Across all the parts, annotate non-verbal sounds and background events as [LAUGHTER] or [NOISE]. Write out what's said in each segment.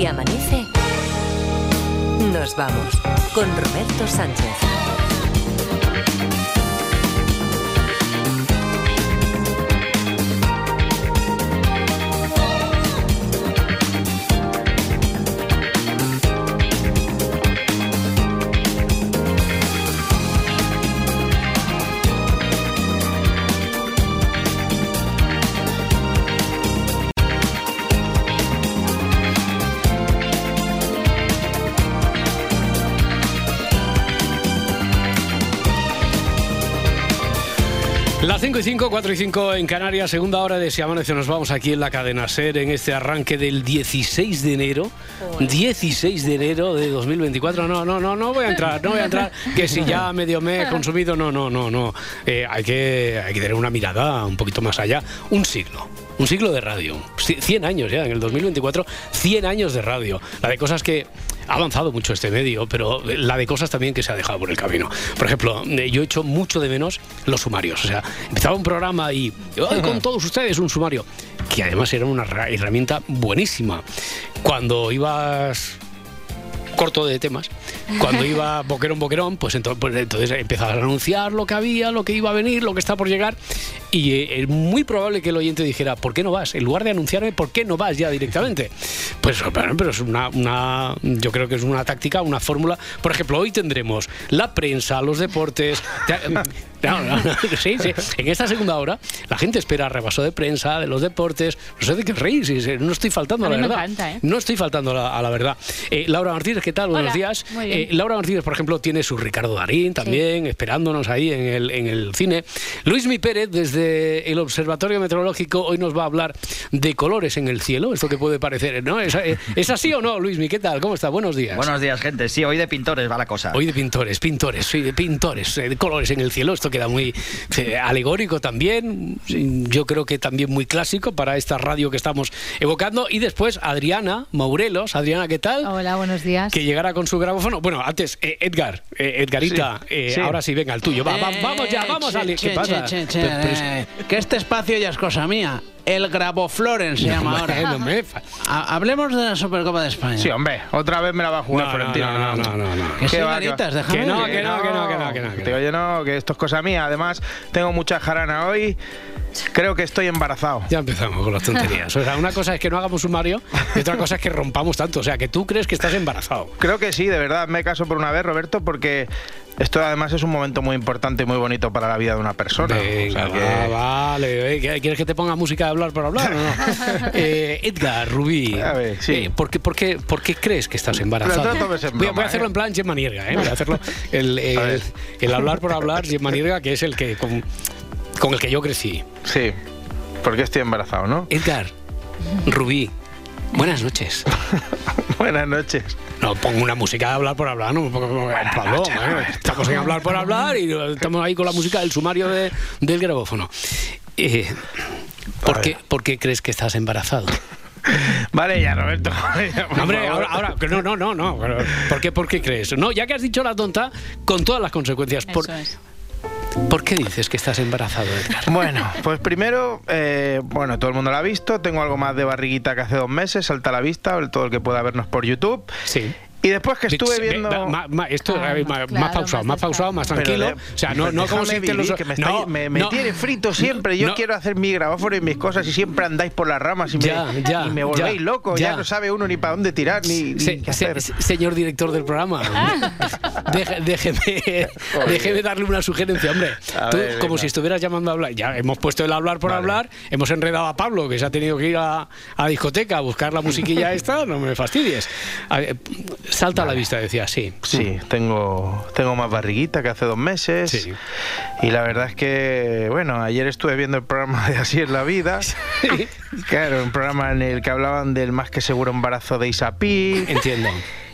Si amanece, nos vamos con Roberto Sánchez. Y 5, 4 y 5 en Canarias, segunda hora de Si Amanece. Nos vamos aquí en la cadena SER en este arranque del 16 de enero. 16 de enero de 2024. No, no, no, no voy a entrar, no voy a entrar. Que si ya medio me he consumido, no, no, no, no. Eh, hay, que, hay que tener una mirada un poquito más allá. Un siglo. Un siglo de radio. 100 años ya, en el 2024, 100 años de radio. La de cosas que ha avanzado mucho este medio, pero la de cosas también que se ha dejado por el camino. Por ejemplo, eh, yo he hecho mucho de menos los sumarios. O sea, empezaba un programa y "Ay, con todos ustedes un sumario, que además era una ra- herramienta buenísima. Cuando ibas corto de temas. Cuando iba boquerón, boquerón, pues entonces, pues entonces empezabas a anunciar lo que había, lo que iba a venir, lo que está por llegar. Y eh, es muy probable que el oyente dijera, ¿por qué no vas? En lugar de anunciarme, ¿por qué no vas ya directamente? [LAUGHS] Pues pero es una, una yo creo que es una táctica, una fórmula. Por ejemplo, hoy tendremos la prensa, los deportes. No, no, no, [LAUGHS] sí, sí. En esta segunda hora, la gente espera repaso de prensa, de los deportes. No sé de qué reír, sí, sí, no estoy faltando A a la verdad. encanta, ¿eh? No estoy faltando a la, a la verdad. Eh, Laura Martínez, ¿qué tal? Buenos Hola, días. muy bien. Eh, Laura Martínez, por ejemplo, tiene su Ricardo Darín también, esperándonos ahí en el, en el cine. Luis Mi Pérez, desde el Observatorio Meteorológico, hoy nos va a hablar de colores en el cielo. Esto que puede parecer, ¿no? ¿Es, eh, ¿es así o no, Luis Mi? ¿Qué tal? ¿Cómo está? Buenos días. Buenos días, gente. Sí, hoy de pintores va la cosa. Hoy de pintores, pintores, sí, de pintores, eh, de colores en el cielo. Esto queda muy eh, alegórico también. Yo creo que también muy clásico para esta radio que estamos evocando. Y después Adriana Maurelos. Adriana, ¿qué tal? Hola, buenos días. Que llegara con su grabófono. Bueno, antes, eh, Edgar, eh, Edgarita, Sí, eh, sí. ahora sí, venga, el tuyo. Va, va- vamos ya, vamos a... ¿Qué che, pasa? che, che, que este espacio ya es cosa mía. El Grabofloren se llama ahora. Bueno, me Hablemos de la Supercopa de España. Sí, hombre, otra vez me la va a jugar No, Florentino. no, no, no, no, no. Que ¿Qué sí, déjame. Que no, que no, que no, que no, que no, que no. Digo, yo no, que esto es cosa mía. Además, tengo mucha jarana hoy. Creo que estoy embarazado. Ya empezamos con las tonterías. O sea, una cosa es que no hagamos sumario y otra cosa es que rompamos tanto. O sea, que tú crees que estás embarazado. Creo que sí, de verdad, me caso por una vez, Roberto, porque esto además es un momento muy importante y muy bonito para la vida de una persona. Venga, O sea que- va, vale. eh, ¿Quieres que te ponga música de hablar por hablar o no? [LAUGHS] Eh, Edgar, Rubí, A ver, sí. eh, ¿por, qué, por, qué, por qué crees que estás embarazado? Pero no tomes en voy, a- broma, voy a hacerlo ¿eh? en plan Gemma Nierga, ¿eh? Voy a hacerlo el, el- A ver. el hablar por hablar, Gemma Nierga, que es el que con, con el que yo crecí. Sí, porque estoy embarazado, ¿no? Edgar, Rubí, buenas noches. [LAUGHS] Buenas noches. No pongo una música de hablar por hablar, no me pongo ¿eh? Estamos en hablar por hablar y estamos ahí con la música del sumario de- del grabófono. Eh, ¿por, qué. ¿Por qué crees que estás embarazado? [LAUGHS] Vale, ya, Roberto. [LAUGHS] Ya, Hombre, ahora, ahora, no, no, no, no. ¿Por qué, ¿Por qué crees? No, ya que has dicho la tonta, con todas las consecuencias. ¿Por, es. ¿Por qué dices que estás embarazado, Edgar? Bueno, pues primero, eh, bueno, todo el mundo lo ha visto. Tengo algo más de barriguita que hace dos meses, salta a la vista, todo el que pueda vernos por YouTube. Sí. Y después que estuve Ve- viendo. ma- ma- esto, Ah, a ver, ma- claro, más pausado, más pausado, más tranquilo. de- o sea, no, no como si te vivir, los. que me, estáis- no, me, me no. tiene frito siempre. Yo No. quiero hacer mi grabófono y mis cosas y siempre andáis por las ramas y me, Ya, ya, y me volvéis ya, loco. ya. Ya. no sabe uno ni para dónde tirar ni, ni Se- qué se- hacer. se- señor director del programa, [LAUGHS] deje- déjeme, déjeme darle una sugerencia, hombre. Tú, ver, como venga. si estuvieras llamando a hablar. Ya hemos puesto el hablar por Vale. hablar, hemos enredado a Pablo, que se ha tenido que ir a, a la discoteca a buscar la musiquilla [LAUGHS] esta, no me fastidies. A ver, salta a la vista, decía, sí. Sí, tengo, tengo más barriguita que hace dos meses. Sí. Y la verdad es que, bueno, ayer estuve viendo el programa de Así es la vida. [LAUGHS] Claro, un programa en el que hablaban del más que seguro embarazo de Isapí. Entiendo.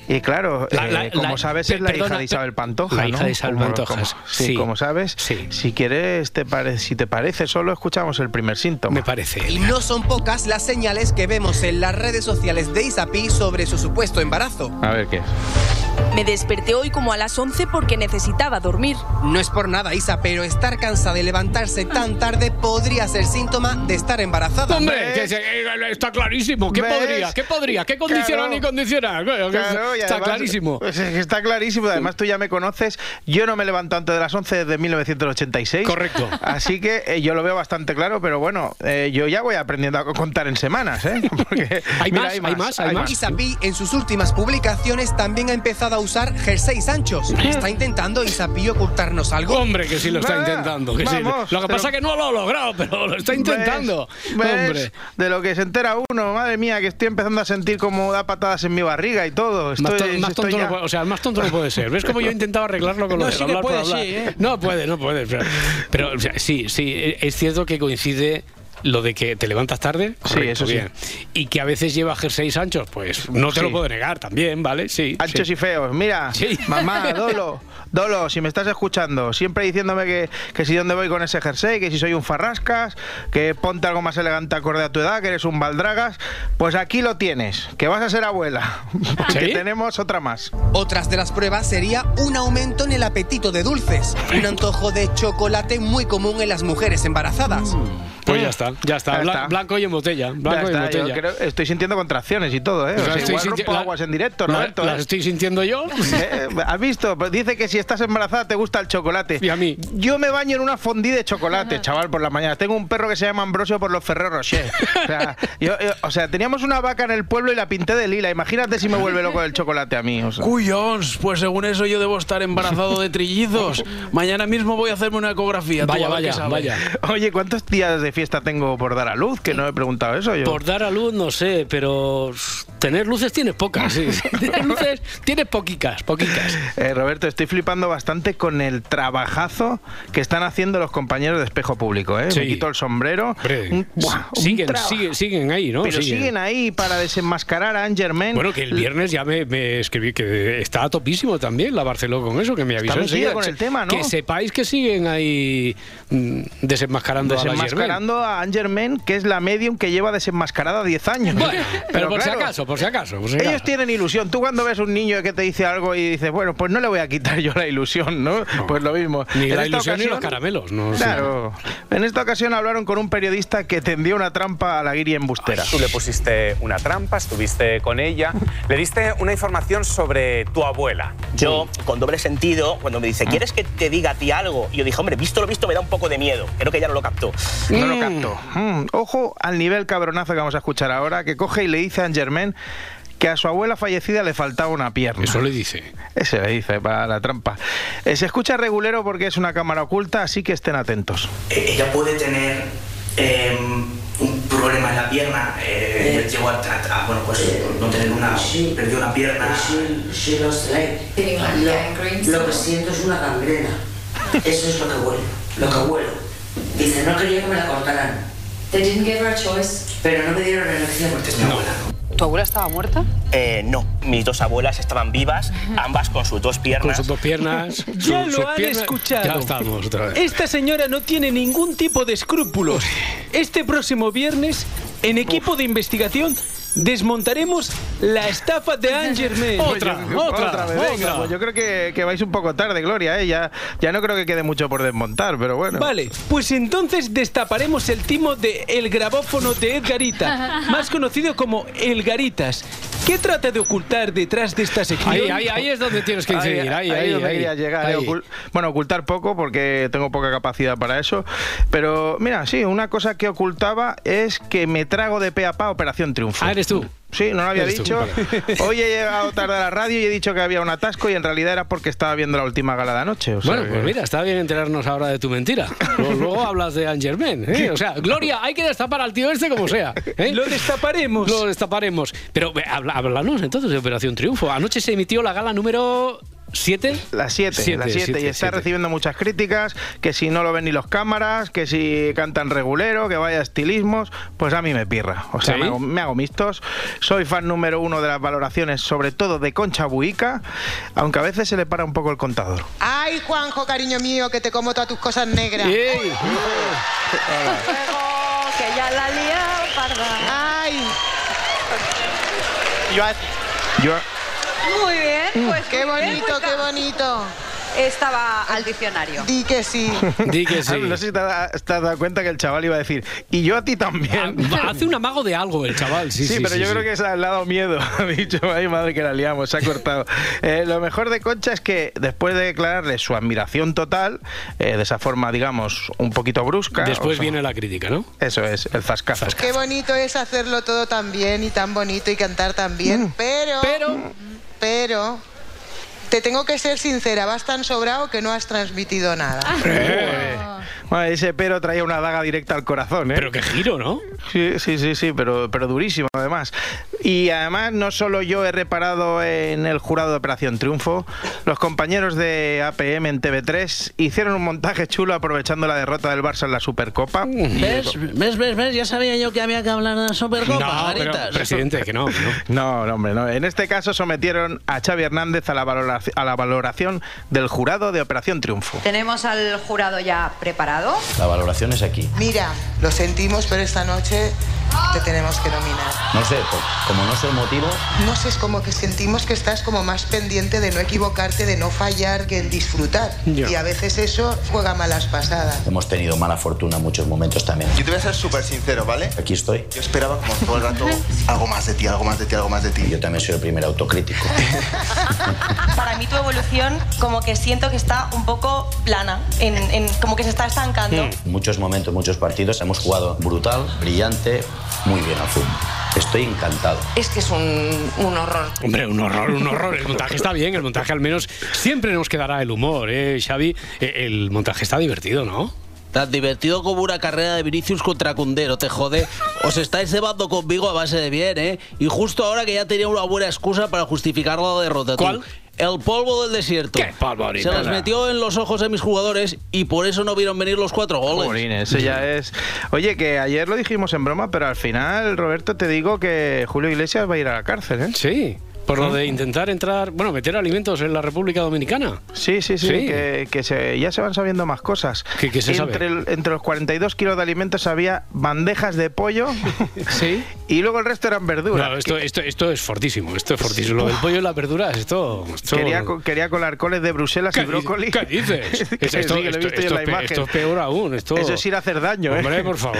Y claro, La- eh, como la- sabes, es la perdona, hija de Isabel Pantoja. la ¿no? hija de Isabel Como- Pantojas, como- sí, sí. como sabes. Sí. Si quieres, te pare- si te parece, solo escuchamos el primer síntoma. Me parece. Y no son pocas las señales que vemos en las redes sociales de Isapi sobre su supuesto embarazo. A ver qué es. Me desperté hoy como a las 11 porque necesitaba dormir. No es por nada, Isa, pero estar cansada de levantarse tan tarde podría ser síntoma de estar embarazada. Hombre, que se- eh, está clarísimo. ¿Qué ¿Ves? podría? ¿Qué podría? ¿Qué condiciona Claro. ni condiciona? Claro, y está además, clarísimo. pues está clarísimo. Además, tú ya me conoces. Yo no me levanto antes de las 11 desde 1986. Correcto. Así que eh, yo lo veo bastante claro, pero bueno, eh, yo ya voy aprendiendo a contar en semanas, ¿eh? [LAUGHS] Porque, Hay más, hay más, hay más. Isapi en sus últimas publicaciones también ha empezado a usar jerseys anchos. ¿Está intentando Isapi ocultarnos algo? Hombre, que sí lo está intentando. que sí. vamos, Lo que pero- pasa es que no lo ha logrado, pero lo está intentando. ¿Ves? ¿Ves? Hombre. De lo que se entera uno, madre mía, que estoy empezando a sentir como da patadas en mi barriga y todo. Más, Estoy, to- más estoy tonto ya- no puede, o sea, más tonto no puede ser. ¿Ves cómo yo intentaba arreglarlo con lo No, de sí hablar por puede, hablar? sí, ¿eh? No puede, no puede. Pero, pero, o sea, sí, sí, es cierto que coincide lo de que te levantas tarde. Sí, correcto, eso sí. bien. Y que a veces lleva jerseys anchos, pues no te Sí. lo puedo negar también, ¿vale? Sí. Anchos sí. y feos. Mira, Sí. [LAUGHS] mamá, Dolo, Dolo, si me estás escuchando, siempre diciéndome que, que si dónde voy con ese jersey, que si soy un farrascas, que ponte algo más elegante acorde a tu edad, que eres un baldragas, pues aquí lo tienes, que vas a ser abuela. [LAUGHS] ¿Sí? tenemos otra más. Otras de las pruebas sería un aumento en el apetito de dulces, un antojo de chocolate muy común en las mujeres embarazadas. Pues ya está, ya está. Ya Bla- está. Blanco y en botella. Ya Blanco y en está, yo botella. creo- estoy sintiendo contracciones y todo, ¿eh? O Las sea, estoy igual rompo la- aguas en directo, la- Roberto. las ¿eh? estoy sintiendo yo. [LAUGHS] Eh, ¿Has visto? Pues dice que si estás embarazada te gusta el chocolate. Y a mí. Yo me baño en una fondí de chocolate, chaval, por la mañana. Tengo un perro que se llama Ambrosio por los Ferrer Rocher. O sea, [LAUGHS] yo- yo- o sea, teníamos una vaca en el pueblo y la pinté de lila. Imagínate si me vuelve loco el chocolate a mí. o sea. Cuyons, pues según eso yo debo estar embarazado de trillizos. [LAUGHS] Mañana mismo voy a hacerme una ecografía. Vaya, vaya, vaya. Oye, ¿cuántos días de fiesta tengo por dar a luz? Que no he preguntado eso yo. Por dar a luz, no sé, pero tener luces tienes pocas. sí. [LAUGHS] Tener luces tienes poquicas, poquicas. Eh, Roberto, estoy flipando bastante con el trabajazo que están haciendo los compañeros de espejo público. ¿eh? Sí. Me quito el sombrero. Un- buah, siguen, siguen, siguen ahí, ¿no? Pero siguen. ahí para desenmascarar a Angerman. Bueno, que el viernes ya me, me escribí que está topísimo también la Barceló con eso, que me avisó enseguida. con Que el se- tema, ¿no? Que sepáis que siguen ahí mm, desenmascarando, a la Germain. desenmascarando a Angerman, que es la medium que lleva desenmascarada 10 años. Bueno, pero, por si claro, acaso, por si acaso. por si Ellos acaso. tienen ilusión. Tú cuando ves un niño que te dice algo y dices, bueno, pues no le voy a quitar yo la ilusión, ¿no? pues lo mismo. Ni En la ilusión ni los ocasión- caramelos. No, sé. Claro. En esta ocasión hablaron con un periodista que tendió una trampa a la guiri embustera. Tú le pusiste una trampa, estuviste con ella, le diste una información sobre tu abuela. Yo, con doble sentido, cuando me dice, ¿quieres que te diga a ti algo? Y yo dije, hombre, visto lo visto, me da un poco de miedo. Creo que ella no lo captó. No lo captó. Mm, Ojo al nivel cabronazo que vamos a escuchar ahora, que coge y le dice a Angerman que a su abuela fallecida le faltaba una pierna. Eso le dice. Ese le dice para la trampa. Eh, se escucha regulero porque es una cámara oculta, así que estén atentos. Eh, ella puede tener eh, un problema en la pierna, eh, llegó a, a- a, bueno, pues, no tener una, perdió una pierna. Lo, lo que siento es una gangrena. [LAUGHS] Eso es lo que huelo. Lo que huelo. Dice, no quería que me la cortaran. Pero no me dieron elección. Es mi abuela. ¿Tu abuela estaba muerta? Eh, no, mis dos abuelas estaban vivas, ambas con sus dos Con piernas. sus dos piernas. [LAUGHS] Ya su- lo sus han piernas- escuchado. Ya estamos otra vez. Esta señora no tiene ningún tipo de escrúpulos. Este próximo viernes, en equipo de investigación, desmontaremos la estafa de Angerman. [LAUGHS] Otra, otra, vez, venga, otra. pues yo creo que, que vais un poco tarde, Gloria. ¿eh? Ya, ya no creo que quede mucho por desmontar, pero bueno. Vale, pues entonces destaparemos el timo de El grabófono de Edgarita, [LAUGHS] más conocido como El Garitas. ¿Qué trata de ocultar detrás de esta sección? Ahí, ahí, ahí es donde tienes que incidir. Ahí, ahí, donde ahí. quería llegar. Ahí. eh, ocul- bueno, ocultar poco porque tengo poca capacidad para eso. Pero mira, sí, una cosa que ocultaba es que me trago de pe a pa Operación Triunfo. Ah, eres tú. Sí, no lo había dicho. Hoy he llegado tarde a la radio y he dicho que había un atasco y en realidad era porque estaba viendo la última gala de anoche. o sea Bueno, que- pues mira, está bien enterarnos ahora de tu mentira. Luego, luego hablas de Angerman. ¿eh? O sea, Gloria, hay que destapar al tío este como sea. ¿eh? Lo destaparemos. Lo destaparemos. Pero háblanos entonces de Operación Triunfo. Anoche se emitió la gala número 7. Las 7, Siete, las 7 y siete, está siete. recibiendo muchas críticas, que si no lo ven ni los cámaras, que si cantan regulero, que vaya estilismos, pues a mí me pirra. O sea, ¿Sí? me, hago, me hago mistos. Soy fan número uno de las valoraciones, sobre todo de Concha Buica, aunque a veces se le para un poco el contador. Ay, Juanjo, cariño mío, que te como todas tus cosas negras. ¡Ey! que ya la liado, parda. Ay. Yo, Muy bien, pues Qué muy bien, bonito, pues, qué bonito. Estaba al diccionario. Di que sí. [LAUGHS] Di que sí. No sé si te has, dado cuenta que el chaval iba a decir, y yo a ti también. Ah, Hace un amago de algo el chaval, sí, Sí, sí. pero sí, yo sí. creo que se ha dado miedo. [LAUGHS] Ha dicho, ay madre que la liamos, se ha cortado. [LAUGHS] Eh, lo mejor de Concha es que después de declararle su admiración total, eh, de esa forma, digamos, un poquito brusca. Después o sea, viene la crítica, ¿no? Eso es, el zascazo. Qué bonito es hacerlo todo tan bien y tan bonito y cantar tan bien, pero... Pero... Pero... Te tengo que ser sincera, vas tan sobrado que no has transmitido nada. Eh, bueno, ese pero traía una daga directa al corazón, ¿eh? Pero qué giro, ¿no? Sí, sí, sí, sí, pero, pero durísimo además. Y además no solo yo he reparado en el jurado de Operación Triunfo, los compañeros de APM en TV3 hicieron un montaje chulo aprovechando la derrota del Barça en la Supercopa. ¿Ves? ¿Ves? ¿Ves? ¿Ves? Ya sabía yo que había que hablar de la Supercopa, No, pero, presidente, que no. que no. No, no, hombre, no. En este caso sometieron a Xavi Hernández a la, valoraci- a la valoración del jurado de Operación Triunfo. Tenemos al jurado ya preparado. La valoración es aquí. Mira, lo sentimos, pero esta noche te tenemos que nominar. No sé, po- como no sé el motivo, No sé, es como que sentimos que estás como más pendiente de no equivocarte, de no fallar, que en disfrutar. Y a veces eso juega malas pasadas. hemos tenido mala fortuna en muchos momentos también. Yo te voy a ser súper sincero, ¿vale? Aquí estoy. Yo esperaba como todo el rato [LAUGHS] algo más de ti, algo más de ti, algo más de ti. Yo también soy el primer autocrítico. [LAUGHS] Para mí tu evolución como que siento que está un poco plana, en, en- como que se está estancando. En muchos momentos, muchos partidos, hemos jugado brutal, brillante, muy bien al fútbol. Estoy encantado. Es que es un, un horror. Hombre, un horror, un horror. El montaje está bien, el montaje al menos siempre nos quedará el humor, ¿eh, Xavi? Eh, El montaje está divertido, ¿no? Tan divertido como una carrera de Vinicius contra Cundero, te jode. Os estáis cebando conmigo a base de bien, ¿eh? Y justo ahora que ya tenía una buena excusa para justificar la derrota. tú. El polvo del desierto. ¿Qué polvo? Se les metió en los ojos a mis jugadores y por eso no vieron venir los cuatro goles. Eso ya es. Oye, que ayer lo dijimos en broma, pero al final, Roberto, te digo que Julio Iglesias va a ir a la cárcel, ¿eh? Sí. Por lo de intentar entrar, bueno, meter alimentos en la República Dominicana. Sí, sí, sí, Sí. que, que se- ya se van sabiendo más cosas. ¿Qué- qué se sabe? entre, el- entre los 42 kilos de alimentos había bandejas de pollo [LAUGHS] Sí. y luego el resto eran verduras. No, esto, esto, esto es fortísimo, esto es fortísimo. Lo del pollo y las verduras, esto... esto- Quería, quería colar coles de Bruselas y ¿Qué, brócoli. ¿Qué dices? [LAUGHS] Esto, sí, que lo he esto- visto yo en esto la es pe- imagen. esto es peor aún. Esto... Eso es ir a hacer daño, ¿eh? Hombre, por favor.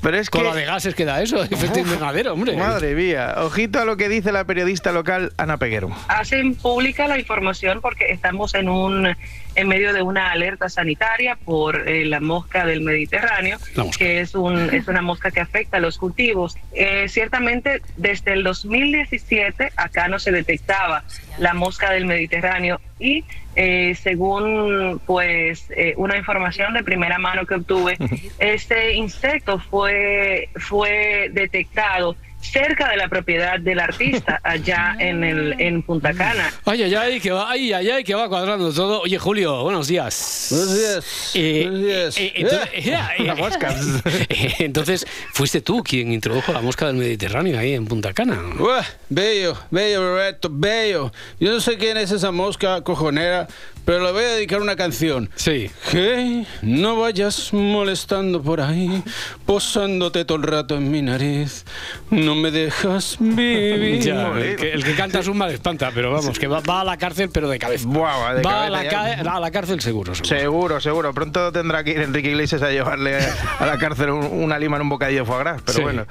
Pero es Con que... la de gases que da eso, [LAUGHS] efecto invernadero, hombre. Madre mía, ojito a lo que dice la periodista local Ana Peguero. hacen pública la información porque estamos en un en medio de una alerta sanitaria por eh, la mosca del Mediterráneo, mosca. que es un es una mosca que afecta a los cultivos. Eh, ciertamente desde el 2017 acá no se detectaba la mosca del Mediterráneo y eh, según pues eh, una información de primera mano que obtuve, [LAUGHS] este insecto fue fue detectado cerca de la propiedad del artista [LAUGHS] allá en el en Punta Cana. Ay, ay, ay, que va, ay, ay, ay, que va cuadrando todo. Oye, Julio, buenos días. Buenos días. Eh, Buenos días. eh, entonces, eh, eh, [LAUGHS] La mosca. [LAUGHS] eh, entonces, fuiste tú quien introdujo la mosca del Mediterráneo ahí en Punta Cana. Uah, bello, bello, Roberto, bello. Yo no sé quién es esa mosca cojonera, pero le voy a dedicar una canción. Sí. Que no vayas molestando por ahí, posándote todo el rato en mi nariz. No me dejas vivir. Ya, el, que, el que canta es un mal espanta, pero vamos, que va, va a la cárcel, pero de cabeza. Buah, de va a cabeza la, ya. ca- a la cárcel seguro. seguro. Seguro, seguro. Pronto tendrá que ir Enrique Iglesias a llevarle a la cárcel un- una lima en un bocadillo de foie gras, pero Sí. bueno.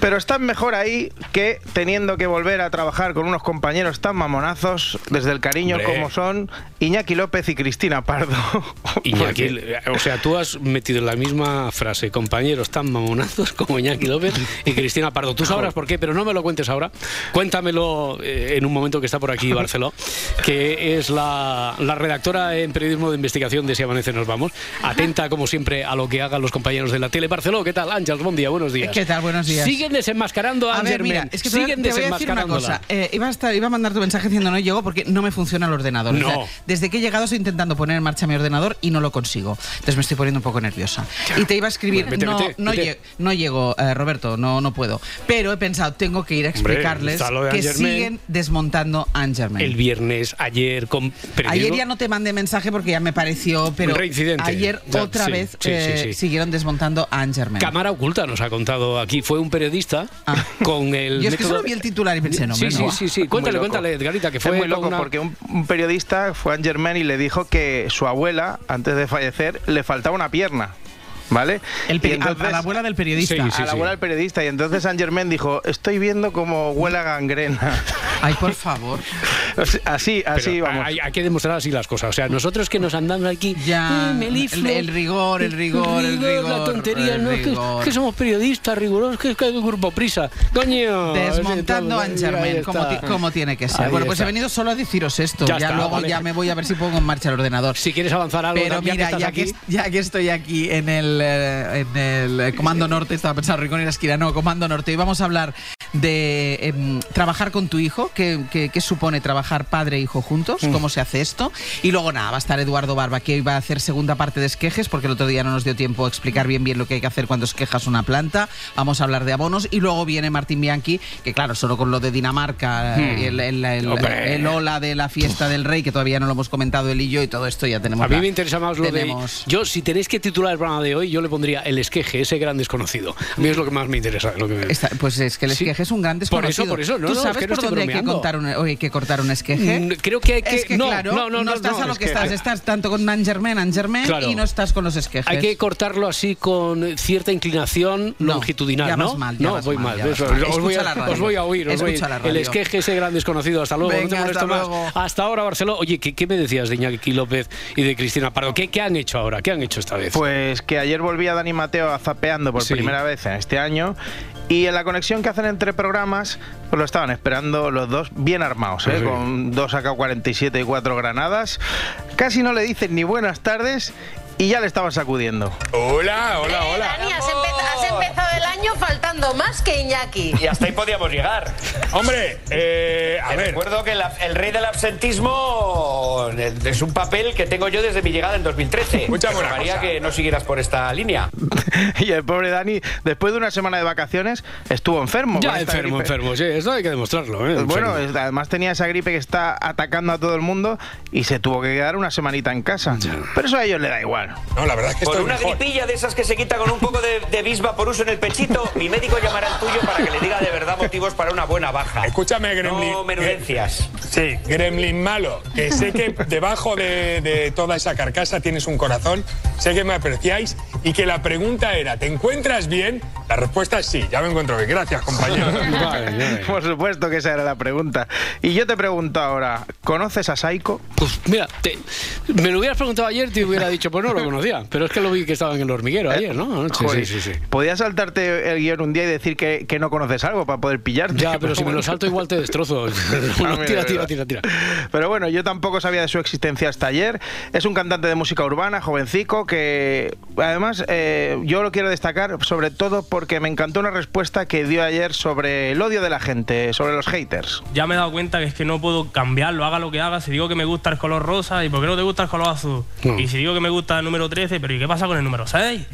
Pero están mejor ahí que teniendo que volver a trabajar con unos compañeros tan mamonazos, desde el cariño Hombre. como son Iñaki López y Cristina Pardo. [LAUGHS] Iñaki, o sea, tú has metido en la misma frase compañeros tan mamonazos como Iñaki López y Cristina Pardo. Tú sabrás por qué, pero no me lo cuentes ahora. Cuéntamelo eh, en un momento que está por aquí [LAUGHS] Barceló, que es la, la redactora en periodismo de investigación de Si Amanece Nos Vamos. Atenta, como siempre, a lo que hagan los compañeros de la tele. Barceló, ¿qué tal? Ángel, buen día, buenos días. ¿Qué tal? Buenos días. Siguen desenmascarando a, A ver, mira, es que te voy a- Siguen te voy a decir una desenmascarándola. cosa. Eh, iba, a estar- iba a mandar tu mensaje diciendo no llego porque no me funciona el ordenador. O sea, No. Desde que he llegado estoy intentando poner en marcha mi ordenador y no lo consigo. Entonces me estoy poniendo un poco nerviosa. Y te iba a escribir, Vete, no, vete, no, vete. lle- no llego, eh, Roberto, no, no puedo. Pero he pensado, tengo que ir a Hombre, explicarles de que siguen desmontando Angermain. El viernes, ayer, con. Ayer ya no te mandé mensaje porque ya me pareció, pero ayer Ya, otra sí, vez sí, eh, sí. siguieron desmontando a Angermain. Cámara oculta nos ha contado aquí. Fue un periodista con el Yo es que método- solo vi el titular y pensé, no, Sí, hombre, sí, no. sí, sí. Cuéntale, cuéntale, Edgarita, que Es fue muy loco una- porque un, un periodista fue a Saint y le dijo que su abuela, antes de fallecer, le faltaba una pierna. ¿Vale? El peri- Y a- a la abuela del periodista. Sí, a la abuela del periodista. Y entonces Saint Germain dijo: Estoy viendo como huele a gangrena. [LAUGHS] Ay, por favor. [LAUGHS] así, así Pero vamos. Hay, hay que demostrar así las cosas. O sea, nosotros que nos andamos aquí. Ya, eh, melifluo, el- el rigor, el rigor, el La rigor, tontería, el ¿no? Es que- rigor. Que, somos periodistas rigurosos, que es que hay un grupo prisa. Coño. Desmontando a como, ti- como tiene que ser. Ahí bueno, pues está. he venido solo a deciros esto. Ya Ya, está, luego vale. ya me voy a ver si pongo en marcha el ordenador. Si quieres avanzar algo, Pero ya que mira, estás ya, que, ya que estoy aquí en el, eh, en el eh, Comando Norte, estaba pensando Rincón y la esquina, no, Comando Norte, y vamos a hablar de em, trabajar con tu hijo, qué, qué- qué supone trabajar padre e hijo juntos, Mm. cómo se hace esto. Y luego nada, va a estar Eduardo Barba, que hoy va a hacer segunda parte de esquejes, porque el otro día no nos dio tiempo a explicar bien bien lo que hay que hacer cuando esquejas una planta. Vamos a hablar de abonos. Y luego viene Martín Bianchi, que claro, solo con lo de Dinamarca, Hmm. eh, el, el, el- Hombre. el ola de la fiesta del rey, que todavía no lo hemos comentado él y yo, y todo esto ya tenemos. A mí la- me interesa más lo tenemos- de. Yo, si tenéis que titular el programa de hoy, yo le pondría el esqueje, ese gran desconocido. A mí es lo que más me interesa. Lo que me- Está- pues es que el Sí. esqueje es un gran Por desconocido. eso, por eso, no, ¿Tú no, es sabes que no por estoy dónde hay que, contar un, hay que cortar un esqueje? Mm, creo que hay que- Es que no, claro, no, no, no, estás no, a lo es que, que- estás. Estás tanto con Angermain Claro. y no estás con los esquejes. Hay que cortarlo así con cierta inclinación No, longitudinal, ya ¿no? vas mal, ya no, vas voy mal, mal. Eso, mal. os, voy a, Escucha la radio. os voy a oír. os voy- Escucha la el esqueje, ese gran desconocido. Hasta luego. no Venga, hasta más. luego. Hasta ahora, Barcelona. Oye, ¿qué, qué me decías de Iñaki López y de Cristina Pardo? ¿Qué, qué han hecho ahora? ¿Qué han hecho esta vez? Pues que ayer volvía Dani Mateo a zapeando por Sí. primera vez en este año y en la conexión que hacen entre programas pues lo estaban esperando los dos bien armados, ¿eh? Sí. con dos AK-47 y cuatro granadas. Casi no le dicen ni buenas tardes y ya le estaban sacudiendo. Hola, hola, hola. Dani, has, empe- has empezado el año faltando más que Iñaki. Y hasta ahí podíamos llegar. Hombre, eh, a Te ver. recuerdo que el, el rey del absentismo es un papel que tengo yo desde mi llegada en 2013. Escúchame Te una rogaría cosa. que no siguieras por esta línea. [LAUGHS] y el pobre Dani, después de una semana de vacaciones, estuvo enfermo. ya enfermo, gripe. enfermo. Sí, esto hay que demostrarlo. ¿eh? Bueno, Enfermo. además tenía esa gripe que está atacando a todo el mundo y se tuvo que quedar una semanita en casa. Pero eso a ellos le da igual. No, la verdad es que Por estoy una mejor. gripilla de esas que se quita con un poco de, de bisba por uso en el pechito, mi médico llamará al tuyo para que le diga de verdad motivos para una buena baja. Escúchame, Gremlin. No menudencias. Sí, Gremlin malo. Que sé que debajo de, de toda esa carcasa tienes un corazón. Sé que me apreciáis y que la pregunta era: ¿te encuentras bien? La respuesta es sí, ya me encuentro bien. Gracias, compañero. [LAUGHS] Vale, vale. Por supuesto que esa era la pregunta. Y yo te pregunto ahora, ¿conoces a Saiko? Pues mira, te- me lo hubieras preguntado ayer, te hubiera dicho, pues no lo conocía. Pero es que lo vi que estaba en el hormiguero ayer, ¿no? Sí, Joder, sí, sí, sí. Podías saltarte el guion un día y decir que, que no conoces algo para poder pillarte. Ya, pero si me lo [LAUGHS] salto igual te destrozo. Ah, [LAUGHS] mira, tira, tira, tira, tira. Pero bueno, yo tampoco sabía de su existencia hasta ayer. Es un cantante de música urbana, jovencico, que además eh, yo lo quiero destacar sobre todo porque me encantó una respuesta que dio ayer sobre el odio de la gente, sobre los haters. Ya me he dado cuenta que es que no puedo cambiarlo, haga lo que haga. Si digo que me gusta el color rosa, ¿y por qué no te gusta el color azul? No. Y si digo que me gusta número 13, ¿pero y qué pasa con el número 6?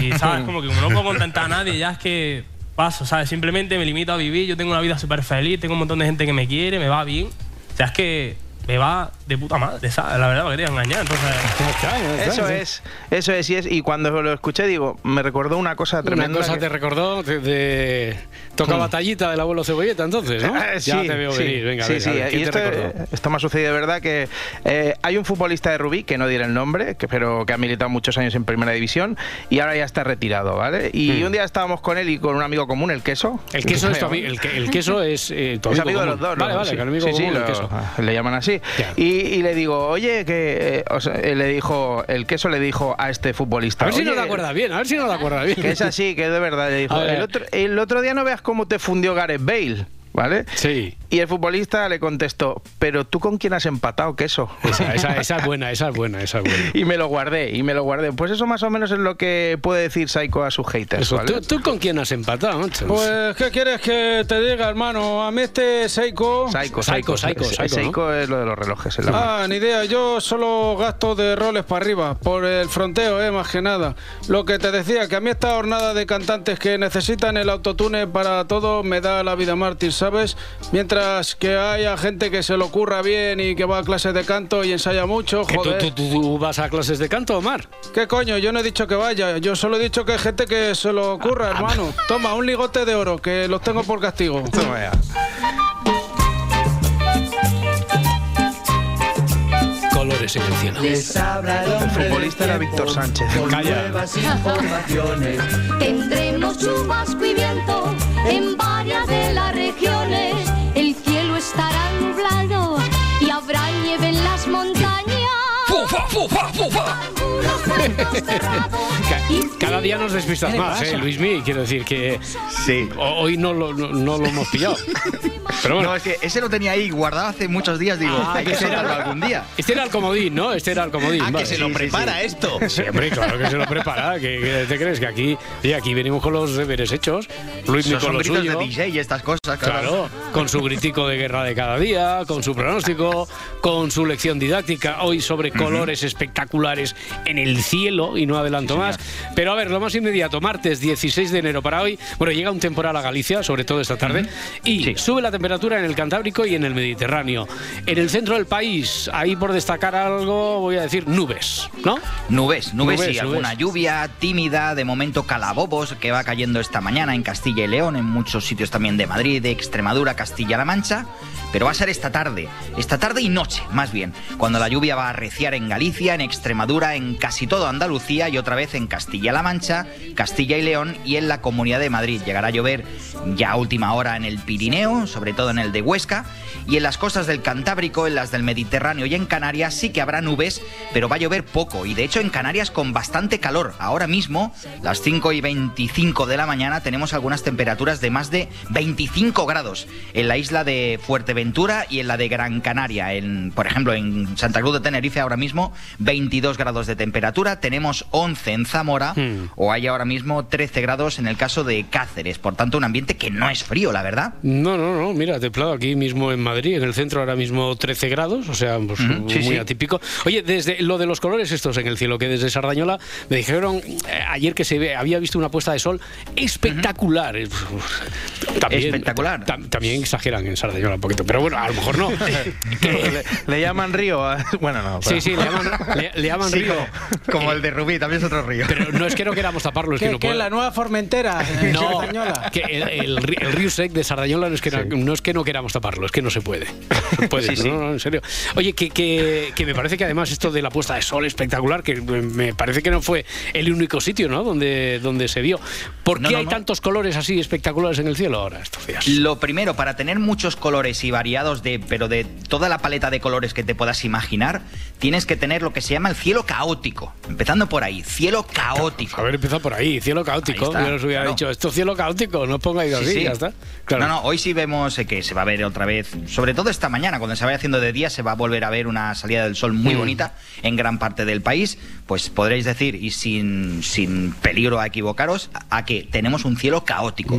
Y, ¿sabes? Como que como no puedo contentar a nadie, ya es que paso, ¿sabes? Simplemente me limito a vivir, yo tengo una vida súper feliz, tengo un montón de gente que me quiere, me va bien. O sea, es que me va de puta madre, ¿sabes? La verdad, me quería engañar, entonces... Eso es, eso es, y es. Y cuando lo escuché, digo, me recordó una cosa tremenda. Una cosa que- te recordó de, de- toca Mm. batallita del abuelo Cebolleta, entonces, ¿no? Ah, [LAUGHS] ya sí, te veo sí, venir, venga, sí, venga, sí, a ver, ¿quién y te esto, recordó? esto me ha sucedido de verdad que eh, hay un futbolista de Rubí, que no diré el nombre, que, pero que ha militado muchos años en Primera División y ahora ya está retirado, ¿vale? Y Mm. un día estábamos con él y con un amigo común, el queso. El queso es tu [LAUGHS] el, que- el queso es eh, tu Es amigo amigo de los dos, Vale, ¿no? vale, Sí, que el amigo sí, sí, común, el lo- queso. le llaman así. Y, y le digo, oye, que eh, o sea, eh, le dijo, el queso le dijo a este futbolista. A ver si no "Oye, te acuerdas bien, a ver si no te acuerdas bien. Que es así, que es de verdad. Le dijo, el otro, el otro día no veas cómo te fundió Gareth Bale, ¿vale? Sí. Y el futbolista le contestó, pero tú con quién has empatado queso. [LAUGHS] Esa, esa- esa es buena, esa es buena, esa es buena. [LAUGHS] Y me lo guardé, y me lo guardé. Pues eso más o menos es lo que puede decir Saiko a sus haters. Eso, ¿vale? ¿tú, tú con quién has empatado? Pues, ¿qué quieres que te diga, hermano? A mí este Seiko... Saiko, Saiko, Saiko, Saiko, Saiko, ¿no? Es lo de los relojes. en la mano. Ah, ni idea. Yo solo gasto de roles para arriba, por el fronteo, eh, más que nada. Lo que te decía, que a mí esta jornada de cantantes que necesitan el autotune para todo me da la vida Martín, ¿sabes? Mientras que haya gente que se lo ocurra bien y que va a clases de canto y ensaya mucho, ¿Que tú, joder. tú- tú vas a clases de canto, Omar? ¿Qué coño? Yo no he dicho que vaya. Yo solo he dicho que hay gente que se lo ocurra, hermano. [LAUGHS] Toma, un ligote de oro, que los tengo por castigo. Toma ya. Colores en el cielo. Les habla el futbolista era Víctor Sánchez. con Calla. nuevas informaciones. Tendremos chubasco y viento en varias de las regiones. Four, five. Cada día nos despistas ¿Qué le más? ¿eh, Luismi? Quiero decir que Sí. hoy no lo, no, no lo hemos pillado. Pero bueno, No, es que ese lo tenía ahí guardado hace muchos días. Digo, Ah, hay que soltarlo algún día. este era el comodín, ¿no? Este era el comodín. Ah, que vale. se lo Sí, prepara sí. esto. Sí, hombre, claro que se lo prepara. ¿Qué, qué te crees? Que aquí, oye, aquí venimos con los deberes hechos. Luismi con son lo gritos suyo. de DJ y estas cosas. Claro. Claro, con su gritico de guerra de cada día, con su pronóstico, con su lección didáctica, hoy sobre colores espectaculares en el cielo, y no adelanto más. Pero a ver, lo más inmediato, martes 16 de enero para hoy, bueno, llega un temporal a Galicia, sobre todo esta tarde, y sube la temperatura en el Cantábrico y en el Mediterráneo. En el centro del país, ahí por destacar algo, voy a decir nubes, ¿no? Nubes, nubes, Nubes, y alguna lluvia tímida, de momento calabobos que va cayendo esta mañana en Castilla y León, en muchos sitios también de Madrid, de Extremadura, Castilla-La Mancha, pero va a ser esta tarde, esta tarde y noche, más bien, cuando la lluvia va a arreciar en Galicia, en Extremadura, en casi todo Andalucía y otra vez en Castilla-La Mancha, Castilla y León y en la Comunidad de Madrid. Llegará a llover ya a última hora en el Pirineo, sobre todo en el de Huesca, y en las costas del Cantábrico, en las del Mediterráneo y en Canarias sí que habrá nubes, pero va a llover poco. Y de hecho en Canarias con bastante calor. Ahora mismo, las 5 y 25 de la mañana, tenemos algunas temperaturas de más de 25 grados en la isla de Fuerteventura y en la de Gran Canaria. En, por ejemplo, en Santa Cruz de Tenerife ahora mismo 22 grados de temperatura. Tenemos 11 en Zamora o hay ahora mismo 13 grados en el caso de Cáceres. Por tanto, un ambiente que no es frío, la verdad. No, no, no, mira, templado aquí mismo en Madrid, en el centro ahora mismo 13 grados, o sea, pues, sí, muy sí. atípico. Oye, desde lo de los colores estos en el cielo, que desde Sardañola me dijeron eh, ayer que se ve, había visto una puesta de sol espectacular. Eh, También, Espectacular. tam- también exageran en Sardañola un poquito, pero bueno, a lo mejor no. [LAUGHS] le, le llaman río. a- [LAUGHS] Bueno, no. Sí, sí, le llaman, le, le llaman Sí, río. como, como el de Rubí, también es otro río. Pero no es que no queramos taparlo, es que ¿Qué, no qué, puedo. la nueva Formentera? eh, [LAUGHS] No, Sardañola? que el, el, el río sec de Sardañola no es que no, no es que no queramos taparlo, es que no se puede. No se puede, Sí, sí. no, en serio. Oye, que, que, que me parece que además esto de la puesta de sol espectacular, que me parece que no fue el único sitio, ¿no? Donde, donde se vio. ¿Por qué hay no. tantos colores así espectaculares en el cielo ahora estos días? Lo primero, para tener muchos colores y variados de, pero de toda la paleta de colores que te puedas imaginar, tienes que tener lo que se llama el cielo caótico. Empezando por ahí, cielo caótico. A ver, empieza por ahí, cielo caótico. Yo les hubiera dicho, esto es cielo caótico, no os pongáis Sí, así, sí. ya está. Claro. No, no, hoy sí vemos eh, que se va a ver otra vez, sobre todo esta mañana, cuando se vaya haciendo de día, se va a volver a ver una salida del sol muy Mm. bonita en gran parte del país. Pues podréis decir, y sin, sin peligro a equivocaros, a, a que tenemos un cielo caótico.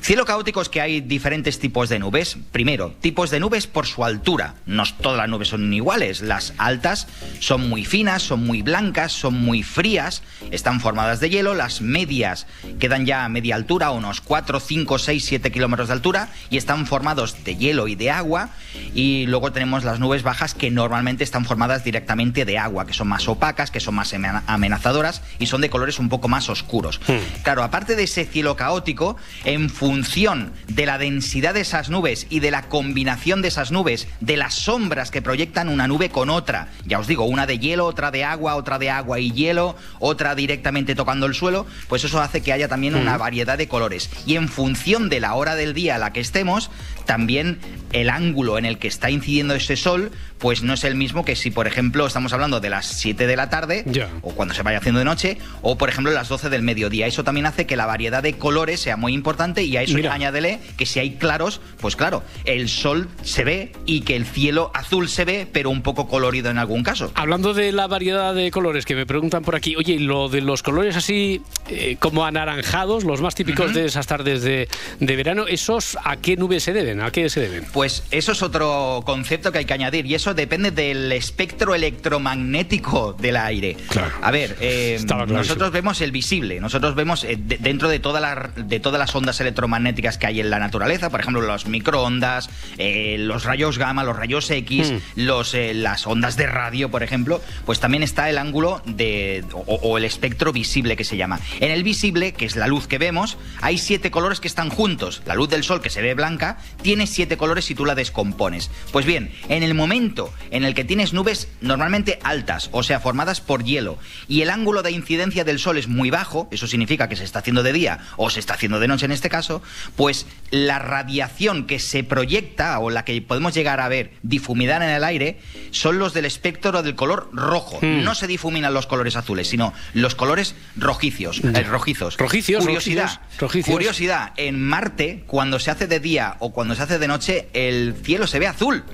Cielo caótico es que hay diferentes tipos de nubes. Primero, tipos de nubes por su altura. No todas las nubes son iguales. Las altas son muy finas, son muy blancas, son muy frías, están formadas de hielo. Las medias quedan ya a media altura, unos 4, 5, 6, 7 kilómetros de altura, y están formados de hielo y de agua. Y luego tenemos las nubes bajas que normalmente están formadas directamente de agua, que son más opacas, que son más amena- amenazadoras y son de colores un poco más oscuros. Claro, aparte de ese cielo caótico, en función de la densidad de esas nubes y de la combinación de esas nubes, de las sombras que proyectan una nube con otra, ya os digo, una de hielo, otra de agua, otra de agua y hielo, otra directamente tocando el suelo, pues eso hace que haya también una variedad de colores. Y en función de la hora del día a la que estemos, también el ángulo en el que está incidiendo ese sol, pues no es el mismo que si, por ejemplo, estamos hablando de las 7 de la tarde, o cuando se vaya haciendo de noche, o por ejemplo las 12 del mediodía. Eso también hace que la variedad de colores sea muy importante y a eso Mira. añádele que si hay claros, pues claro, el sol se ve y que el cielo azul se ve, pero un poco colorido en algún caso. Hablando de la variedad de colores que me preguntan por aquí, oye, lo de los colores así eh, como anaranjados, los más típicos de esas tardes de, de verano, ¿esos a qué nubes se deben? ¿A qué se deben? Pues eso es otro concepto que hay que añadir y eso depende del espectro electromagnético del aire. A ver, eh, nosotros vemos el visible, nosotros vemos eh, de- dentro de, toda la- de todas las ondas electromagnéticas que hay en la naturaleza, por ejemplo, los microondas, eh, los rayos gamma, los rayos X, los, eh, las ondas de radio, por ejemplo, pues también está el ángulo de, o, o el espectro visible que se llama. En el visible, que es la luz que vemos, hay siete colores que están juntos. La luz del sol, que se ve blanca, tiene siete colores si tú la descompones. Pues bien, en el momento en el que tienes nubes normalmente altas, o sea, formadas por hielo, y el ángulo de incidencia del sol es muy bajo, eso significa que se está haciendo de día o se está haciendo de noche en este caso, pues la radiación que se proyecta o la que podemos llegar a ver difuminada en el aire son los del espectro del color rojo. Mm. No se difuminan los colores azules, sino los colores rojicios, eh, rojizos. Rojicios, Curiosidad. rojicios, rojicios. Curiosidad, en Marte, cuando se hace de día o cuando se hace de noche, el cielo se ve azul.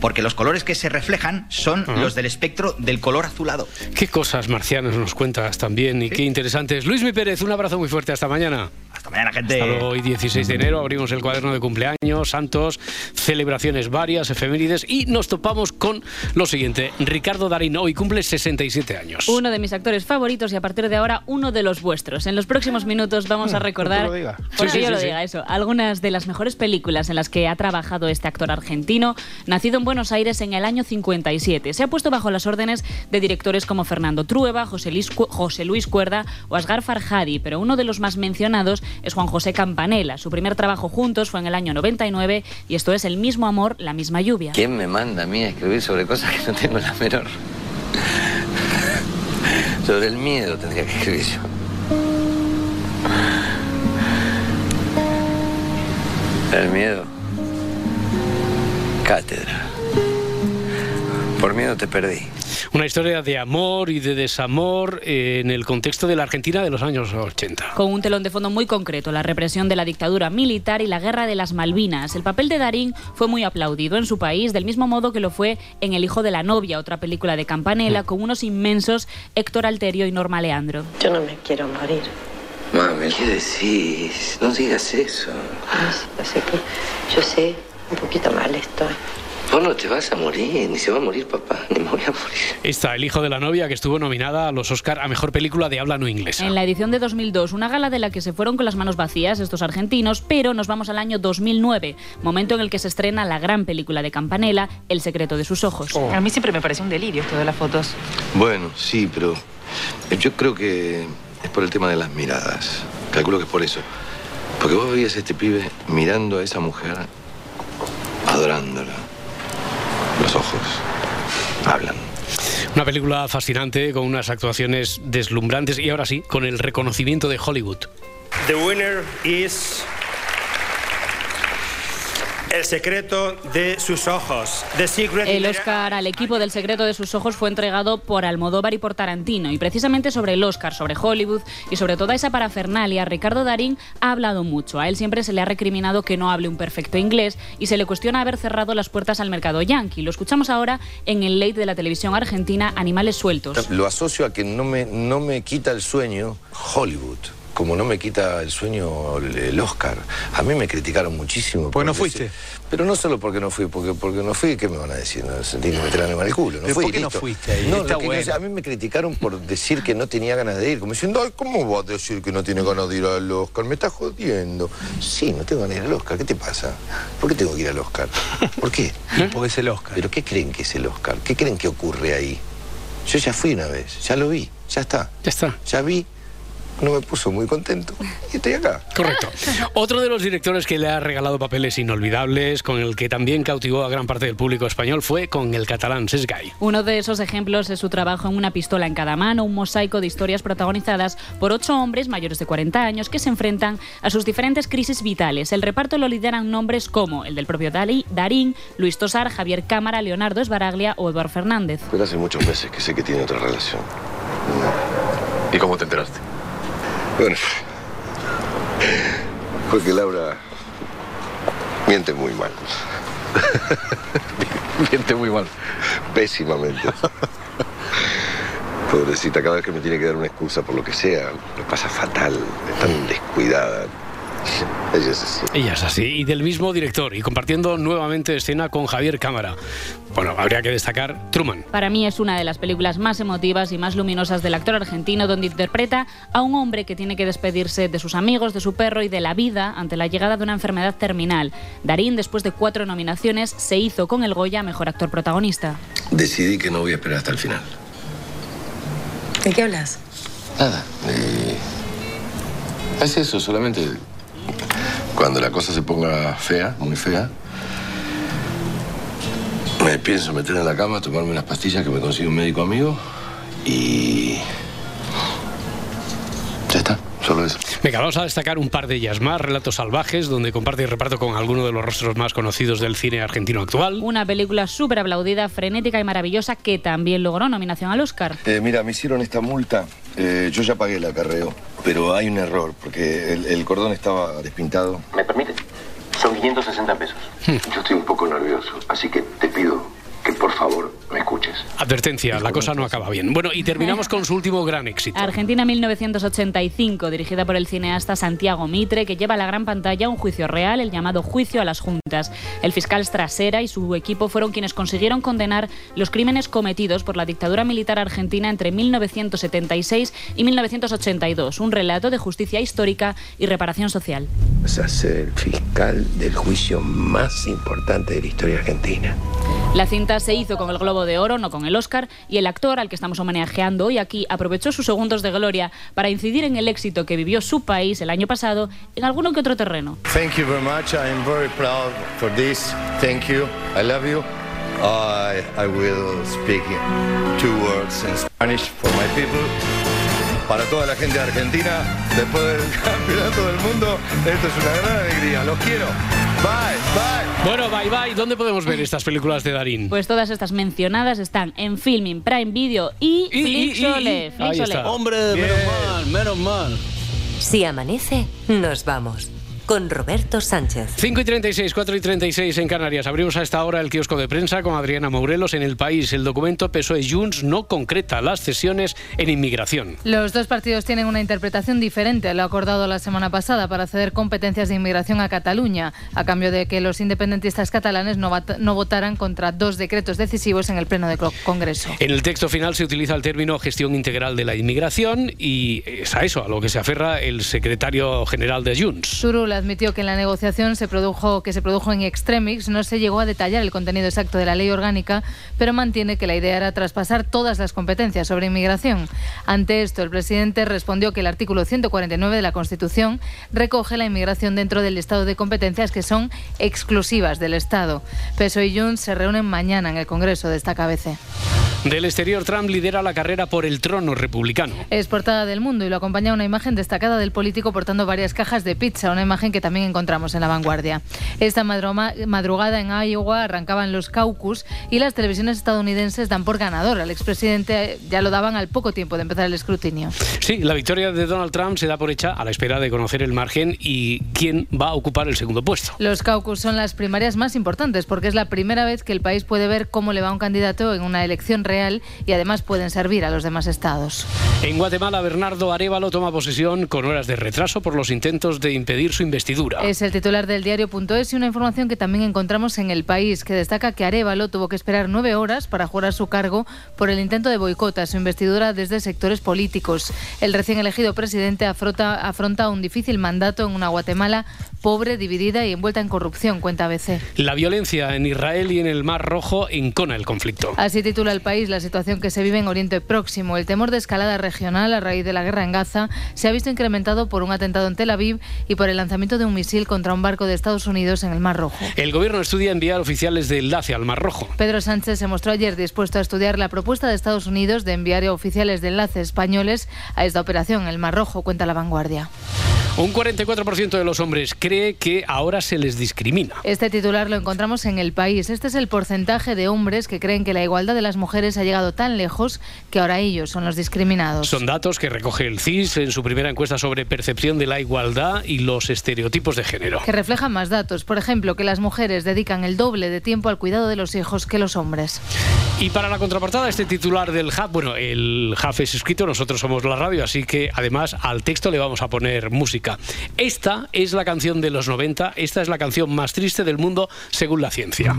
Porque los colores que se reflejan son los del espectro del color azulado. ¿Qué cosas marcianas nos cuentas también y qué interesantes? Luis Mi Pérez, un abrazo muy fuerte. Hasta mañana. Hasta mañana, gente. Hasta luego, hoy 16 de enero abrimos el cuaderno de cumpleaños, santos, celebraciones varias, efemérides y nos topamos con lo siguiente. Ricardo Darín hoy cumple 67 años. Uno de mis actores favoritos y a partir de ahora uno de los vuestros. En los próximos minutos vamos a recordar, Mm, porque Sí, sí, yo sí, lo sí. diga eso, algunas de las mejores películas en las que ha trabajado este actor argentino, nacido en Buenos Aires en el año 57. Se ha puesto bajo las órdenes de directores como Fernando Trueba, José Luis, José Luis Cuerda o Asgar Farhadi, pero uno de los más mencionados es Juan José Campanella. Su primer trabajo juntos fue en el año 99 y esto es El mismo amor, la misma lluvia. ¿Quién me manda a mí a escribir sobre cosas que no tengo la menor? sobre el miedo tendría que escribir yo. El miedo. Cátedra. Por miedo te perdí. Una historia de amor y de desamor eh, en el contexto de la Argentina de los años 80. con un telón de fondo muy concreto, la represión de la dictadura militar y la guerra de las Malvinas. El papel de Darín fue muy aplaudido en su país, del mismo modo que lo fue en El hijo de la novia, otra película de Campanella, con unos inmensos Héctor Alterio y Norma Leandro. Yo no me quiero morir. Mami, ¿qué decís? No digas eso. Yo sé que, yo sé, un poquito mal estoy. Vos no te vas a morir, ni se va a morir papá, ni me voy a morir. Está El hijo de la novia que estuvo nominada a los Oscar a mejor película de habla no inglesa. En la edición de 2002, una gala de la que se fueron con las manos vacías estos argentinos, pero nos vamos al año 2009, momento en el que se estrena la gran película de Campanella, El secreto de sus ojos. A mí siempre me parece un delirio esto de las fotos. Bueno, sí, pero yo creo que es por el tema de las miradas. Calculo que es por eso. Porque vos veías a este pibe mirando a esa mujer, adorándola. Hablan. Una película fascinante con unas actuaciones deslumbrantes y ahora sí, con el reconocimiento de Hollywood. The winner is El secreto de sus ojos. The Secret El Oscar al equipo del secreto de sus ojos fue entregado por Almodóvar y por Tarantino. Y precisamente sobre el Oscar, sobre Hollywood y sobre toda esa parafernalia, Ricardo Darín ha hablado mucho. A él siempre se le ha recriminado que no hable un perfecto inglés y se le cuestiona haber cerrado las puertas al mercado yankee. Lo escuchamos ahora en el late de la televisión argentina Animales Sueltos. Lo asocio a que no me, no me quita el sueño Hollywood. Como no me quita el sueño el Oscar. A mí me criticaron muchísimo. Pues no porque fuiste. pero no solo porque no fui, porque, porque no fui, ¿qué me van a decir? No, sentí que me en el culo. No ¿Pero fui, por qué no fuiste ahí? No, Está lo que- bueno. a mí me criticaron por decir que no tenía ganas de ir. Como diciendo, ay, ¿cómo vas a decir que no tiene ganas de ir al Oscar? Me estás jodiendo. Sí, no tengo ganas de ir al Oscar. ¿Qué te pasa? ¿Por qué tengo que ir al Oscar? ¿Por qué? [LAUGHS] Porque es el Oscar. ¿Pero qué creen que es el Oscar? ¿Qué creen que ocurre ahí? Yo ya fui una vez, ya lo vi, ya está. Ya está. Ya vi, no me puso muy contento y estoy acá. Correcto. Otro de los directores que le ha regalado papeles inolvidables, con el que también cautivó a gran parte del público español, fue con el catalán Sesgay. Uno de esos ejemplos es su trabajo en Una pistola en cada mano, un mosaico de historias protagonizadas por ocho hombres mayores de 40 años que se enfrentan a sus diferentes crisis vitales. El reparto lo lideran nombres como el del propio Dalí, Darín, Luis Tosar, Javier Cámara, Leonardo Esbaraglia o Eduard Fernández. Pero hace muchos meses que sé que tiene otra relación. ¿Y cómo te enteraste? Bueno, porque Laura miente muy mal. [LAUGHS] Miente muy mal. Pésimamente. Pobrecita, cada vez que me tiene que dar una excusa por lo que sea, me pasa fatal. Es tan descuidada. Ella es así. Ella es así, y del mismo director, y compartiendo nuevamente escena con Javier Cámara. Bueno, habría que destacar Truman. Para mí es una de las películas más emotivas y más luminosas del actor argentino, donde interpreta a un hombre que tiene que despedirse de sus amigos, de su perro y de la vida ante la llegada de una enfermedad terminal. Darín, después de cuatro nominaciones, se hizo con el Goya Mejor Actor Protagonista. Decidí que no voy a esperar hasta el final. ¿De qué hablas? Nada. eh, es eso, solamente cuando la cosa se ponga fea, muy fea, me pienso meter en la cama, tomarme unas pastillas que me consigue un médico amigo y... Ya está, solo eso. Venga, vamos a destacar un par de ellas más. Relatos salvajes, donde comparte y reparto con alguno de los rostros más conocidos del cine argentino actual. Una película súper aplaudida, frenética y maravillosa que también logró nominación al Oscar. Eh, mira, me hicieron esta multa. Eh, yo ya pagué el acarreo, pero hay un error, porque el, el cordón estaba despintado. ¿Me permite? Son 560 pesos. Yo estoy un poco nervioso, así que te pido que por favor me escuches. Advertencia, la cosa no acaba bien. Bueno, y terminamos con su último gran éxito. Argentina 1985, dirigida por el cineasta Santiago Mitre, que lleva a la gran pantalla un juicio real, el llamado juicio a las juntas. El fiscal Strasera y su equipo fueron quienes consiguieron condenar los crímenes cometidos por la dictadura militar argentina entre 1976 y 1982, un relato de justicia histórica y reparación social. Vas a ser el fiscal del juicio más importante de la historia argentina. La cinta se hizo con el Globo de Oro, no con el Oscar, y el actor al que estamos homenajeando hoy aquí aprovechó sus segundos de gloria para incidir en el éxito que vivió su país el año pasado en alguno que otro terreno. Thank you very much. I am very proud for this. Thank you. I love you. I, I will speak two words in Spanish for my people. Para toda la gente de Argentina, después del [LAUGHS] campeonato del mundo, esto es una gran alegría. Los quiero. Bye, bye. Bueno, bye bye. ¿Dónde podemos ver estas películas de Darín? Pues todas estas mencionadas están en Filming, Prime Video y, Flixole. Flixole. Hombre, menos mal, menos mal. Si amanece, nos vamos. Con Roberto Sánchez. 5 y 36, 4 y 36 en Canarias. Abrimos a esta hora el kiosco de prensa con Adriana Mourelos en el país. El documento PSOE-Junts no concreta las cesiones en inmigración. Los dos partidos tienen una interpretación diferente a lo acordado la semana pasada para ceder competencias de inmigración a Cataluña, a cambio de que los independentistas catalanes no, vota- no votaran contra dos decretos decisivos en el Pleno del Congreso. En el texto final se utiliza el término gestión integral de la inmigración y es a eso a lo que se aferra el secretario general de Junts. Admitió que en la negociación se produjo, que se produjo en extremis no se llegó a detallar el contenido exacto de la ley orgánica, pero mantiene que la idea era traspasar todas las competencias sobre inmigración. Ante esto, el presidente respondió que el artículo 149 de la Constitución recoge la inmigración dentro del listado de competencias que son exclusivas del Estado. PSOE y Junts se reúnen mañana en el Congreso de esta cabeza. Del exterior, Trump lidera la carrera por el trono republicano. Es portada del mundo y lo acompaña una imagen destacada del político portando varias cajas de pizza, una imagen que también encontramos en la vanguardia. Esta madrugada en Iowa arrancaban los caucus y las televisiones estadounidenses dan por ganador al expresidente, ya lo daban al poco tiempo de empezar el escrutinio. Sí, la victoria de Donald Trump se da por hecha a la espera de conocer el margen y quién va a ocupar el segundo puesto. Los caucus son las primarias más importantes porque es la primera vez que el país puede ver cómo le va a un candidato en una elección real y además pueden servir a los demás estados. En Guatemala, Bernardo Arevalo toma posesión con horas de retraso por los intentos de impedir su investidura. Es el titular del diario.es y una información que también encontramos en el país, que destaca que Arevalo tuvo que esperar nueve horas para jurar su cargo por el intento de boicot a su investidura desde sectores políticos. El recién elegido presidente afronta, afronta un difícil mandato en una Guatemala pobre, dividida y envuelta en corrupción, cuenta ABC. La violencia en Israel y en el Mar Rojo encona el conflicto. Así titula el país la situación que se vive en Oriente Próximo. El temor de escalada regional a raíz de la guerra en Gaza se ha visto incrementado por un atentado en Tel Aviv y por el lanzamiento de un misil contra un barco de Estados Unidos en el Mar Rojo. El gobierno estudia enviar oficiales de enlace al Mar Rojo. Pedro Sánchez se mostró ayer dispuesto a estudiar la propuesta de Estados Unidos de enviar oficiales de enlace españoles a esta operación en el Mar Rojo, cuenta la vanguardia. Un 44% de los hombres cree que ahora se les discrimina. Este titular lo encontramos en el país. Este es el porcentaje de hombres que creen que la igualdad de las mujeres ha llegado tan lejos que ahora ellos son los discriminados. Son datos que recoge el CIS en su primera encuesta sobre percepción de la igualdad y los estereotipos de género. Que reflejan más datos. Por ejemplo, que las mujeres dedican el doble de tiempo al cuidado de los hijos que los hombres. Y para la contraportada, este titular del Hub, bueno, el Hub es escrito, nosotros somos la radio, así que además al texto le vamos a poner música. Esta es la canción de los 90, esta es la canción más triste del mundo según la ciencia.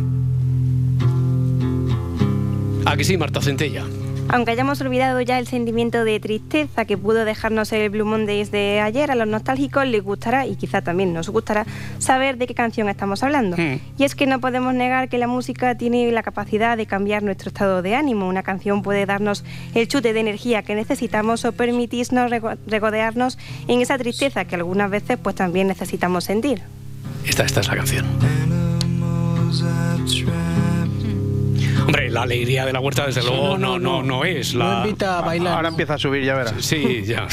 ¿A que sí, Marta Centella? Aunque hayamos olvidado ya el sentimiento de tristeza que pudo dejarnos el Blue Mondays de ayer, a los nostálgicos les gustará, y quizá también nos gustará, saber de qué canción estamos hablando. Hmm. Y es que no podemos negar que la música tiene la capacidad de cambiar nuestro estado de ánimo. Una canción puede darnos el chute de energía que necesitamos o permitirnos rego- regodearnos en esa tristeza que algunas veces pues también necesitamos sentir. Esta, esta es la canción. Hombre, la alegría de la huerta, desde luego, no, no, no es la. Ahora empieza a subir, ya verás. Sí, ya.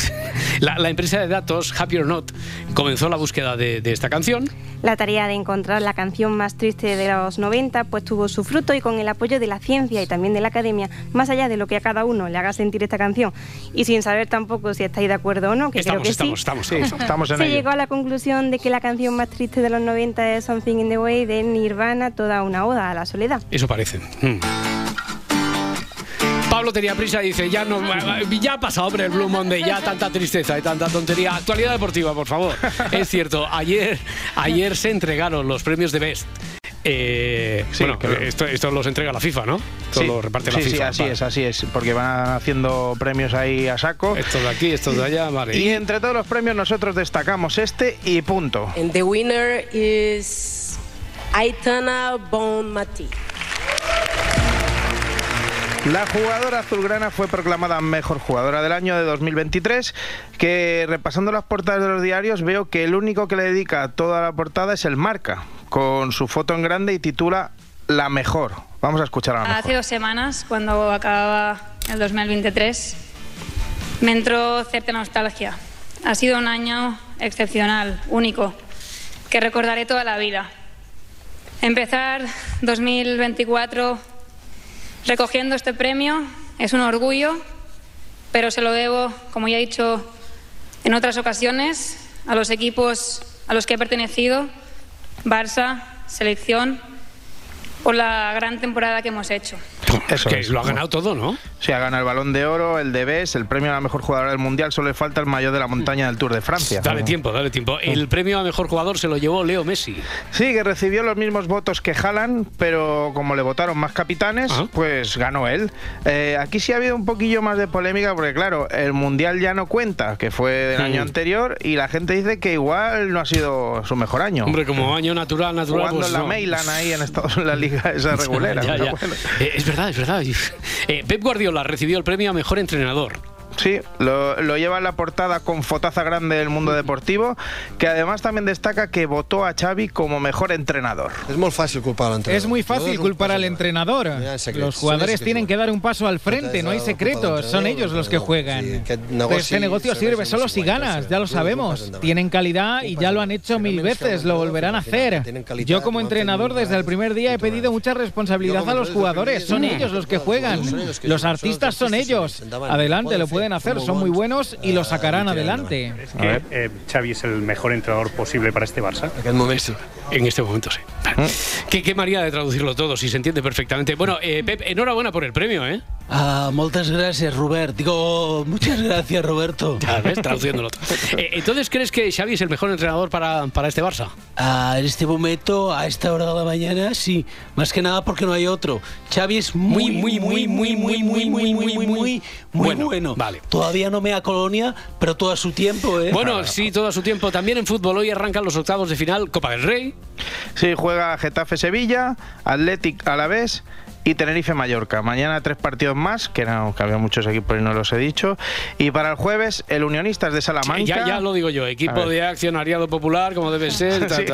La, la empresa de datos, Happy or Not, comenzó la búsqueda de, de esta canción. La tarea de encontrar la canción más triste de los 90 pues tuvo su fruto y con el apoyo de la ciencia y también de la academia, más allá de lo que a cada uno le haga sentir esta canción y sin saber tampoco si estáis de acuerdo o no, que Estamos, creo que estamos, sí, estamos, Sí, estamos. estamos en se ello. llegó a la conclusión de que la canción más triste de los 90 es Something in the Way de Nirvana, toda una oda a la soledad. Eso parece. Mm. Pablo tenía prisa y dice, ya no, ya ha pasado, hombre, el Blue Monday, ya tanta tristeza y tanta tontería. Actualidad deportiva, por favor. [LAUGHS] es cierto, ayer, ayer se entregaron los premios de Best. Eh, bueno, esto, esto los entrega la FIFA, ¿no? Esto Sí, lo reparte la sí, FIFA. sí, así vale. es, así es, porque van haciendo premios ahí a saco. Estos de aquí, estos de allá, vale. Y entre todos los premios nosotros destacamos este y punto. And the winner is Aitana Bonmati. La jugadora azulgrana fue proclamada mejor jugadora del año de 2023, que repasando las portadas de los diarios veo que el único que le dedica toda la portada es el Marca, con su foto en grande y titula La mejor. Vamos a escuchar a la mejor. Hace dos semanas, cuando acababa el 2023, me entró cierta nostalgia. Ha sido un año excepcional, único, que recordaré toda la vida. Empezar 2024 recogiendo este premio es un orgullo, pero se lo debo, como ya he dicho en otras ocasiones, a los equipos a los que he pertenecido, Barça, selección, por la gran temporada que hemos hecho. Eso que es. lo ha ganado todo, ¿no? Sí, ha ganado el Balón de Oro, el de BES, el premio a la mejor jugadora del Mundial, solo le falta el mayor de la montaña del Tour de Francia. Dale tiempo, dale tiempo. El premio a mejor jugador se lo llevó Leo Messi. Sí, que recibió los mismos votos que Haaland, pero como le votaron más capitanes, pues ganó él. Eh, aquí sí ha habido un poquillo más de polémica, porque claro, el Mundial ya no cuenta, que fue del Mm. año anterior, y la gente dice que igual no ha sido su mejor año. Hombre, como año natural, natural. Jugando pues en la no. Mailan ahí en, Estados, en la liga esa [LAUGHS] regulera. Ya, pero ya. bueno. Eh, es verdad, es verdad. [LAUGHS] Eh, Pep Guardiola recibió el premio a mejor entrenador. Sí, lo, lo lleva en la portada con fotaza grande del mundo deportivo, que además también destaca que votó a Xavi como mejor entrenador. Es muy fácil culpar al entrenador. Es muy fácil culpar al entrenador. Los jugadores tienen que dar un paso al frente, no hay secretos, son ellos los que juegan. Pero este negocio sirve solo si ganas, ya lo sabemos. Tienen calidad y ya lo han hecho mil veces, lo volverán a hacer. Yo como entrenador desde el primer día he pedido mucha responsabilidad a los jugadores, son ellos los que juegan. Los artistas son ellos. Adelante, lo pueden hacer, son muy buenos y lo sacarán adelante. ¿Es que eh, Xavi es el mejor entrenador posible para este Barça? En este momento sí. ¿Qué, qué manera de traducirlo todo, si se entiende perfectamente. Bueno, eh, Pep, enhorabuena por el premio, ¿eh? Ah, muchas gracias, Robert. Digo, muchas gracias, Roberto. Ya ves, traduciéndolo. Eh, entonces, ¿crees que Xavi es el mejor entrenador para, para este Barça? Ah, en este momento, a esta hora de la mañana, sí. Más que nada porque no hay otro. Xavi es muy, muy, muy, muy, muy, muy, muy, muy, muy, muy, muy bueno. Vale. Todavía no me da colonia, pero todo a su tiempo, ¿eh? Bueno, sí, todo a su tiempo. También en fútbol hoy arrancan los octavos de final Copa del Rey. Sí, juega Getafe Sevilla, Athletic Alavés y Tenerife Mallorca. Mañana tres partidos más, que, no, que había muchos equipos y no los he dicho. Y para el jueves, el Unionistas de Salamanca. Ya, ya lo digo yo, equipo de accionariado popular, como debe [LAUGHS] ser. ta, Sí.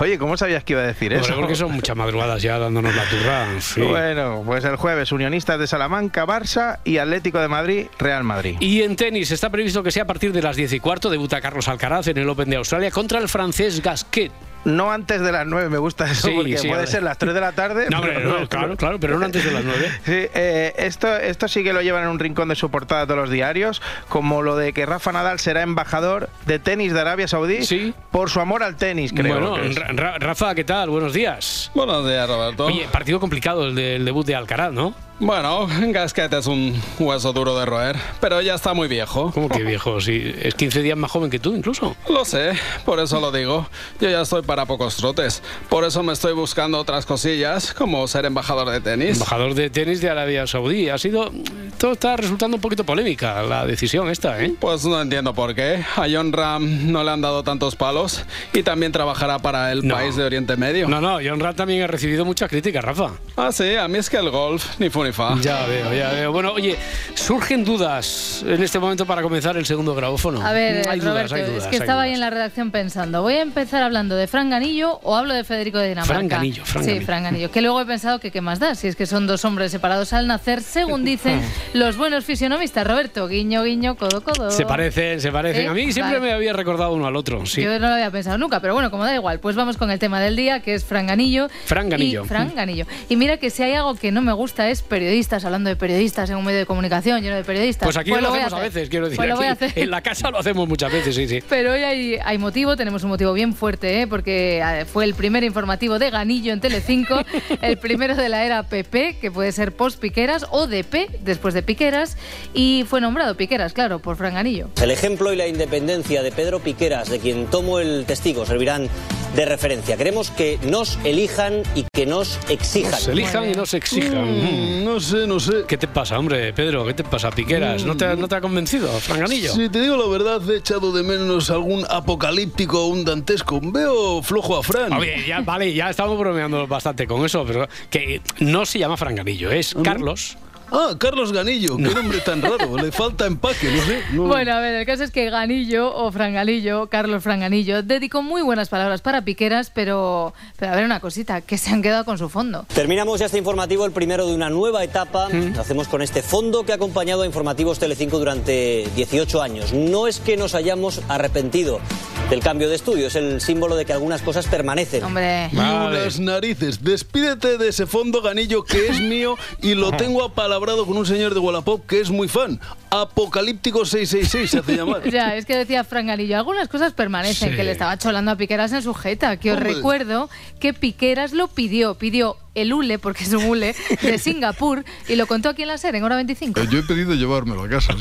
Oye, ¿cómo sabías que iba a decir Hombre, eso? porque son muchas madrugadas ya dándonos la turra. sí. [LAUGHS] Bueno, pues el jueves, Unionistas de Salamanca, Barça y Atlético de Madrid, Real Madrid. Y en tenis está previsto que sea a partir de las 10 y cuarto. Debuta Carlos Alcaraz en el Open de Australia contra el francés Gasquet. No antes de las 9, me gusta eso, Sí, porque sí, puede ser las 3 de la tarde. No, hombre, no, claro, claro, pero no antes de las 9. [LAUGHS] Sí, eh, esto, esto sí que lo llevan en un rincón de su portada todos los diarios, como lo de que Rafa Nadal será embajador de tenis de Arabia Saudí por su amor al tenis, creo. Bueno, que Rafa, ¿qué tal? Buenos días. Buenos días, Roberto. Oye, partido complicado el del debut de Alcaraz, ¿no? Bueno, [LAUGHS] Gasquet es un hueso duro de roer, pero ya está muy viejo. ¿Cómo que viejo? Sí, es 15 días más joven que tú, incluso. Lo sé, por eso lo digo. Yo ya estoy para pocos trotes. Por eso me estoy buscando otras cosillas, como ser embajador de tenis. Embajador de tenis de Arabia Saudí. Ha sido. Todo está resultando un poquito polémica la decisión esta, ¿eh? Pues no entiendo por qué. A John Ram no le han dado tantos palos y también trabajará para el No. país de Oriente Medio. No, no, John Rat también ha recibido muchas críticas, Rafa. Ah, sí, a mí es que el golf, ni fu Ya veo, ya veo. Bueno, oye, surgen dudas en este momento para comenzar el segundo grabófono. A ver, hay Roberto, dudas, hay dudas. es que hay estaba ahí en la redacción pensando, ¿voy a empezar hablando de Fran Ganillo o hablo de Federico de Dinamarca? Fran Ganillo, Fran sí. Fran Ganillo. Que luego he pensado que qué más da, si es que son dos hombres separados al nacer, según dicen [LAUGHS] los buenos fisionomistas. Roberto, guiño, guiño, codo, codo. Se parecen, se parecen. ¿Sí? A mí siempre Vale. me había recordado uno al otro. Sí. Yo no lo había pensado nunca, pero bueno, como da igual, pues vamos con el tema del día, que es Fran Ganillo. Fran Ganillo. Y, Fran Ganillo. Y mira que si hay algo que no me gusta es periodistas, hablando de periodistas en un medio de comunicación lleno de periodistas. Pues aquí Pues lo hacemos a, veces, quiero decir. Pues lo voy a aquí hacer. En la casa lo hacemos muchas veces, sí, sí. Pero hoy hay, hay motivo, tenemos un motivo bien fuerte, ¿eh? porque eh, fue el primer informativo de Ganillo en Telecinco, [LAUGHS] el primero de la era PP, que puede ser post Piqueras, o DP, después de Piqueras, y fue nombrado Piqueras, claro, por Fran Ganillo. El ejemplo y la independencia de Pedro Piqueras, de quien tomo el testigo, servirán de referencia. Queremos que nos elijan y que nos exijan. Nos elijan y nos exijan. Mm, no sé, no sé. ¿Qué te pasa, hombre, Pedro? ¿Qué te pasa, Piqueras? ¿No te, no te ha convencido, Franganillo? Si te digo la verdad, he echado de menos algún apocalíptico o un dantesco. Veo flojo a Fran. Oye, ya, vale, ya estamos bromeando bastante con eso, pero que no se llama Franganillo, es Carlos. Ah, Carlos Ganillo, qué nombre tan raro. Le falta empaque, no sé. no- Bueno, a ver, el caso es que Ganillo o Franganillo, Carlos Franganillo, dedicó muy buenas palabras para Piqueras, pero, pero a ver una cosita, que se han quedado con su fondo. Terminamos ya este informativo, el primero de una nueva etapa. Mm. Lo hacemos con este fondo que ha acompañado a Informativos Telecinco durante 18 años. No es que nos hayamos arrepentido del cambio de estudio, es el símbolo de que algunas cosas permanecen. Hombre. Y unas narices. Despídete de ese fondo ganillo que es mío y lo [LAUGHS] tengo con un señor de Wallapop que es muy fan. Apocalíptico 666 se hace llamar. [LAUGHS] Ya, es que decía Fran Ganillo, algunas cosas permanecen, Sí. que le estaba cholando a Piqueras en su jeta, que os Hombre. recuerdo que Piqueras lo pidió, pidió el hule, porque es un hule, [LAUGHS] de Singapur, y lo contó aquí en la SER, en hora 25. Eh, Yo he pedido llevármelo a casa. [LAUGHS]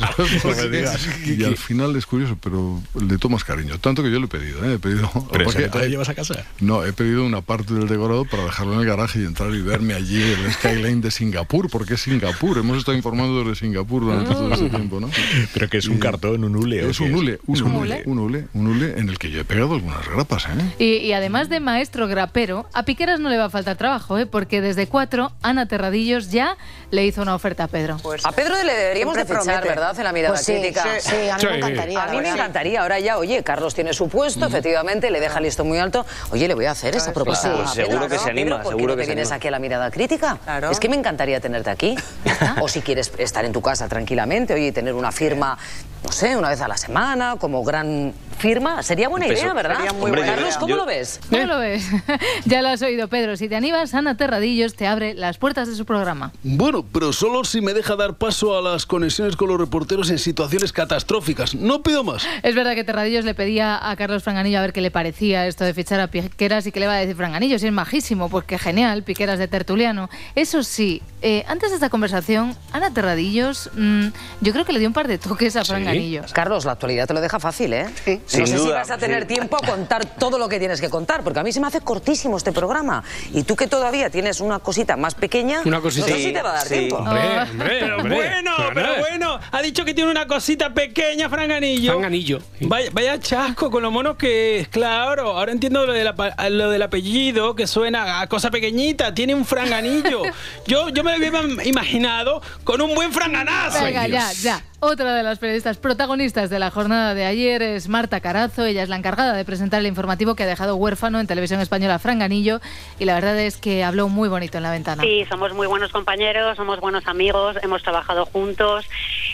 Y al final es curioso, pero le tomas cariño. Tanto que yo lo he pedido, ¿eh? He pedido... Pero [LAUGHS] porque que te lo llevas a casa. No, he pedido una parte del decorado para dejarlo en el garaje y entrar y verme allí el skyline de Singapur, porque es Singapur. Hemos estado informando de Singapur durante todo este tiempo, ¿no? Pero que es un cartón, un hule. ¿o Es un hule, un Es hule, un hule, un hule en el que yo he pegado algunas grapas, ¿eh? Y, y además de maestro grapero, a Piqueras no le va a faltar trabajo, ¿eh? Porque desde cuatro, Ana Terradillos ya le hizo una oferta a Pedro. A Pedro le deberíamos de fichar. ¿verdad? En la mirada Pues sí, crítica. sí, sí, a mí me encantaría, A mí me encantaría. Ahora ya, oye, Carlos tiene su puesto, efectivamente, le deja el listo muy alto. Oye, le voy a hacer esa propuesta. Pues a seguro Pedro, que ¿no? se anima, Pedro, ¿por qué seguro no que te se vienes anima. aquí a la mirada crítica? Es que me encantaría tenerte aquí. [LAUGHS] o si quieres estar en tu casa tranquilamente, oye, y tener una firma, no sé, una vez a la semana, como gran firma. Sería buena Peso. idea, ¿verdad? Sería muy buena Carlos, idea. ¿cómo Yo- lo ves? ¿Cómo lo ves? [LAUGHS] ya lo has oído, Pedro. Si te animas, Ana Terradillos te abre las puertas de su programa. Bueno, pero solo si me deja dar paso a las conexiones con los reporteros en situaciones catastróficas. No pido más. Es verdad que Terradillos le pedía a Carlos Franganillo a ver qué le parecía esto de fichar a Piqueras y qué le va a decir Franganillo. Si es majísimo, pues qué genial, Piqueras de tertuliano. Eso sí, eh, antes de esta conversación, Ana Terradillos, mm, yo creo que le dio un par de toques a Franganillo. Carlos, la actualidad te lo deja fácil, ¿eh? Sin no sé si duda, vas a tener sí. tiempo a contar todo lo que tienes que contar, porque a mí se me hace cortísimo este programa. Y tú que todavía tienes una cosita más pequeña, Una cosita. no sé si te va a dar Sí, tiempo. Hombre, Oh. hombre, Pero hombre. bueno, Pero pero bueno. Ha dicho que tiene una cosita pequeña, Franganillo. Franganillo. Vaya, vaya chasco con lo mono que es. Claro, ahora entiendo lo, de la lo del apellido, que suena a cosa pequeñita. Tiene un franganillo. [LAUGHS] yo, yo me lo había imaginado con un buen franganazo. Venga, ya, ya. Otra de las periodistas protagonistas de la jornada de ayer es Marta Carazo. Ella es la encargada de presentar el informativo que ha dejado huérfano en televisión española Fran Ganillo y la verdad es que habló muy bonito en la ventana. Sí, somos muy buenos compañeros, somos buenos amigos, hemos trabajado juntos.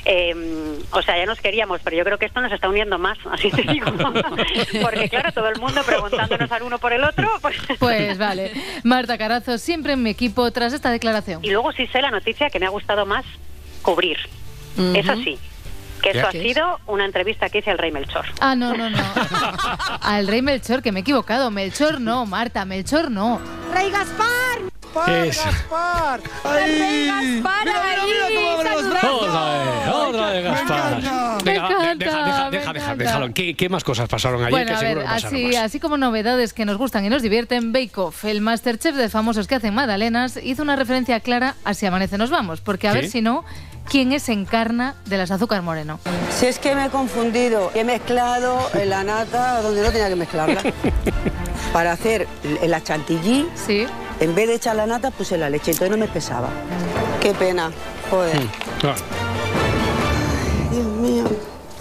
eh, o sea, ya nos queríamos, pero yo creo que esto nos está uniendo más, [LAUGHS] así te digo. Porque claro, todo el mundo preguntándonos al uno por el otro. Pues... Pues vale. Marta Carazo, siempre en mi equipo tras esta declaración. Y luego sí sé la noticia que me ha gustado más cubrir. Eso sí. Que eso ha sido una entrevista que hice al Rey Melchor. Ah, no, no, no. [LAUGHS] Al rey Melchor, que me he equivocado. Melchor no, Marta, Melchor no. ¡Rey Gaspar! Es- Gaspar! [LAUGHS] ¡Rey Gaspar Otra vez, otra vez, Gaspar. Me Venga, encanta, deja, deja, me deja, deja, déjalo. ¿Qué, qué más cosas pasaron ayer? Bueno, que a seguro ver, que así, más. así como novedades que nos gustan y nos divierten, Bake Off, el Masterchef de famosos que hacen magdalenas, hizo una referencia clara a Si amanece nos vamos, porque a ver si no, ¿quién es Encarna de las Azúcar Moreno? Si es que me he confundido, he mezclado la nata donde no tenía que mezclarla. [LAUGHS] Para hacer el- la chantilly, en vez de echar la nata, puse la leche, entonces no me pesaba. Qué pena, joder. Dios mío.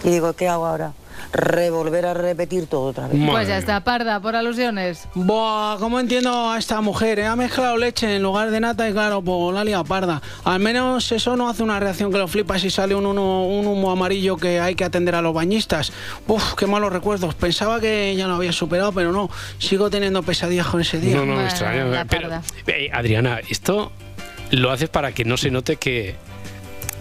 Y digo, ¿qué hago ahora? Revolver a repetir todo otra vez. Pues ya está, parda, por alusiones. Buah, ¿cómo entiendo a esta mujer? eh? Ha mezclado leche en lugar de nata y claro, pues la liga parda. Al menos eso no hace una reacción que lo flipas y sale un, uno- un humo amarillo que hay que atender a los bañistas. Uf, qué malos recuerdos. Pensaba que ya lo había superado, pero no. Sigo teniendo pesadillas con ese día. No, no, me extraña. Pero, eh, Adriana, esto lo haces para que no se note que.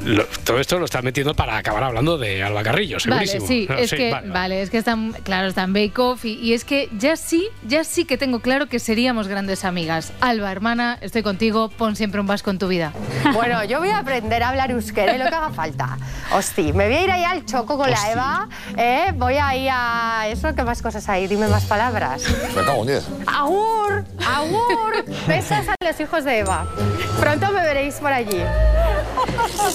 Lo- todo esto lo estás metiendo para acabar hablando de Alba Carrillo, Vale, segurísimo. sí, Ah, es sí, que, vale, vale, vale. es que están, claro, están Bake Off y, y es que ya sí, ya sí que tengo claro que seríamos grandes amigas. Alba, hermana, estoy contigo, pon siempre un vasco en tu vida. [LAUGHS] Bueno, yo voy a aprender a hablar euskera y lo que haga falta. Hosti, me voy a ir ahí al choco con la Eva, ¿eh? voy a ir a... ¿Eso qué más cosas hay? Dime más palabras. Me cago en 10. ¡Agur! ¡Agur! [LAUGHS] Besos a los hijos de Eva. Pronto me veréis por allí.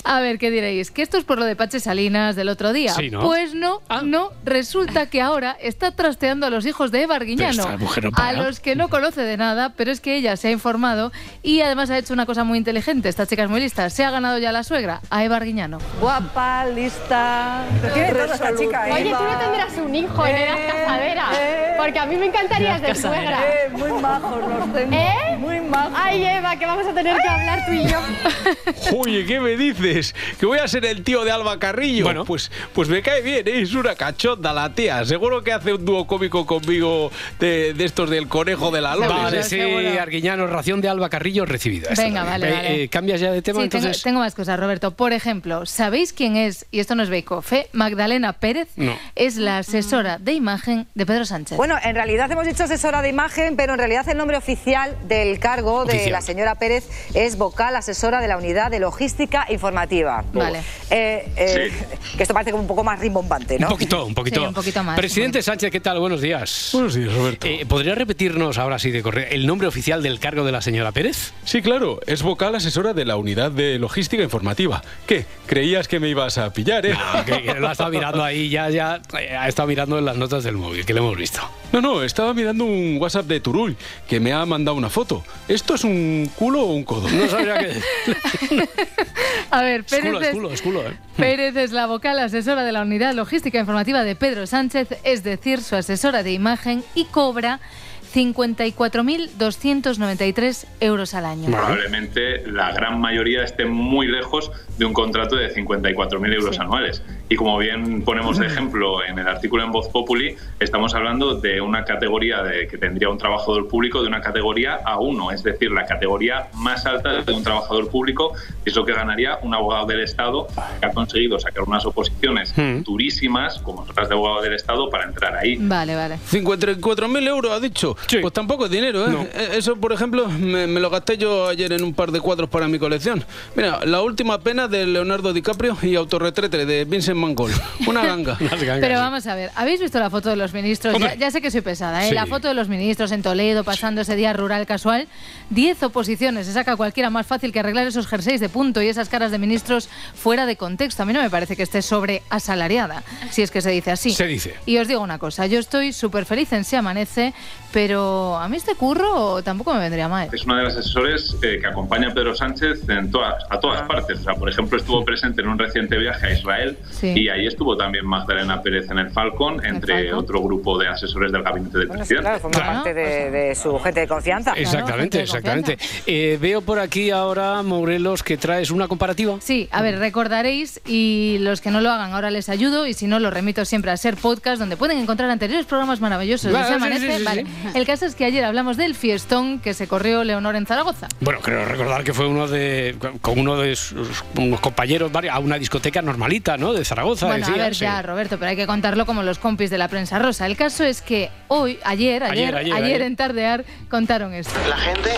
A ver, ¿qué diréis? ¿Que esto es por lo de Pache Salinas del otro día? Sí, ¿no? Pues no, no. Resulta que ahora está trasteando a los hijos de Eva Arguiñano. No a los que no conoce de nada, pero es que ella se ha informado y además ha hecho una cosa muy inteligente. Esta chica es muy lista. Se ha ganado ya la suegra, a Eva Arguiñano. Guapa, lista. Lo tiene todo esta chica, Oye, tú no tendrás un hijo en edad Eh, casadera. eh. porque a mí me encantarías de Casadera. suegra. Eh, muy majos los tengo. ¿Eh? Muy majos. Ay, Eva, que vamos a tener que hablar tú y yo. Oye, ¿qué me dices? ¿Que voy a ser el tío de Alba Carrillo? Bueno, pues, pues me cae bien, ¿eh? es una cachonda la tía. Seguro que hace un dúo cómico conmigo de, de estos del conejo de la Loles. Vale, sí, Arguiñano, ración de Alba Carrillo recibida. Venga, vale, Eh, vale. eh, ¿Cambias ya de tema Sí, entonces? tengo más cosas, Roberto. Por ejemplo, ¿sabéis quién es, y esto no es Bake Off, eh? Magdalena Pérez No. es la asesora de imagen de Pedro Sánchez. Bueno, en realidad hemos dicho asesora de imagen, pero en realidad el nombre oficial del cargo de la señora Pérez es vocal asesora de la unidad de logística informativa. Vale. Eh, eh, Que esto parece como un poco más rimbombante, ¿no? Un poquito, un poquito. Sí, un poquito más, Presidente Sánchez, ¿qué tal? Buenos días. Buenos días, Roberto. ¿Podría repetirnos ahora sí de correr el nombre oficial del cargo de la señora Pérez? Sí, claro, es vocal asesora de la unidad de logística informativa. ¿Qué? ¿Creías que me ibas a pillar, eh? No, que, que lo ha estado mirando ahí, ya, ya eh, ha estado mirando en las notas del móvil, que lo hemos visto. No, no, estaba mirando un WhatsApp de Turull que me ha mandado una foto. ¿Esto es un culo o un codo? No sabía qué. [LAUGHS] A ver, Es Pérez culo, es es- culo, es culo, ¿eh? Pérez es la vocal asesora de la unidad logística informativa de Pedro Sánchez, es decir, su asesora de imagen y cobra 54.293 euros al año. Probablemente la gran mayoría esté muy lejos de un contrato de 54.000 euros anuales. Y como bien ponemos de ejemplo en el artículo en Voz Populi, estamos hablando de una categoría de, que tendría un trabajador público de una categoría A1, es decir, la categoría más alta de un trabajador público, es lo que ganaría un abogado del Estado que ha conseguido sacar unas oposiciones durísimas, como las de abogado del Estado, para entrar ahí. Vale, vale. 54.000 euros, ha dicho. Pues tampoco es dinero, ¿eh? Eh, Eso, por ejemplo, me, me lo gasté yo ayer en un par de cuadros para mi colección. Mira, la última pena de Leonardo DiCaprio y Autorretrete de Vincent Mangold. Una ganga. [LAUGHS] Pero vamos a ver, ¿habéis visto la foto de los ministros? Ya, ya sé que soy pesada, ¿eh? Sí. La foto de los ministros en Toledo pasando ese día rural casual. Diez oposiciones, se saca cualquiera más fácil que arreglar esos jerseys de punto y esas caras de ministros fuera de contexto. A mí no me parece que esté sobre asalariada, si es que se dice así. Se dice. Y os digo una cosa, yo estoy súper feliz en Se Amanece, pero pero a mí este curro tampoco me vendría mal. Es una de las asesores eh, que acompaña a Pedro Sánchez en todas, a todas partes. O sea, por ejemplo, estuvo presente en un reciente viaje a Israel Sí. y ahí estuvo también Magdalena Pérez en el Falcon, entre Falcon. otro grupo de asesores del gabinete del presidente. Claro, forma parte de, de su gente de confianza. Exactamente, exactamente. Eh, veo por aquí ahora, Morelos, que traes una comparativa. Sí, a ver, recordaréis y los que no lo hagan ahora les ayudo y si no los remito siempre a Ser Podcast donde pueden encontrar anteriores programas maravillosos de sí, Amanece. sí, sí, Vale. El caso es que ayer hablamos del fiestón que se corrió Leonor en Zaragoza. Bueno, creo recordar que fue uno de con uno de sus unos compañeros a una discoteca normalita, ¿no? De Zaragoza. Bueno, a ver sí. ya, Roberto, pero hay que contarlo como los compis de la prensa rosa. El caso es que hoy, ayer, ayer, Ayer, ayer, ayer. en Tardear contaron esto. La gente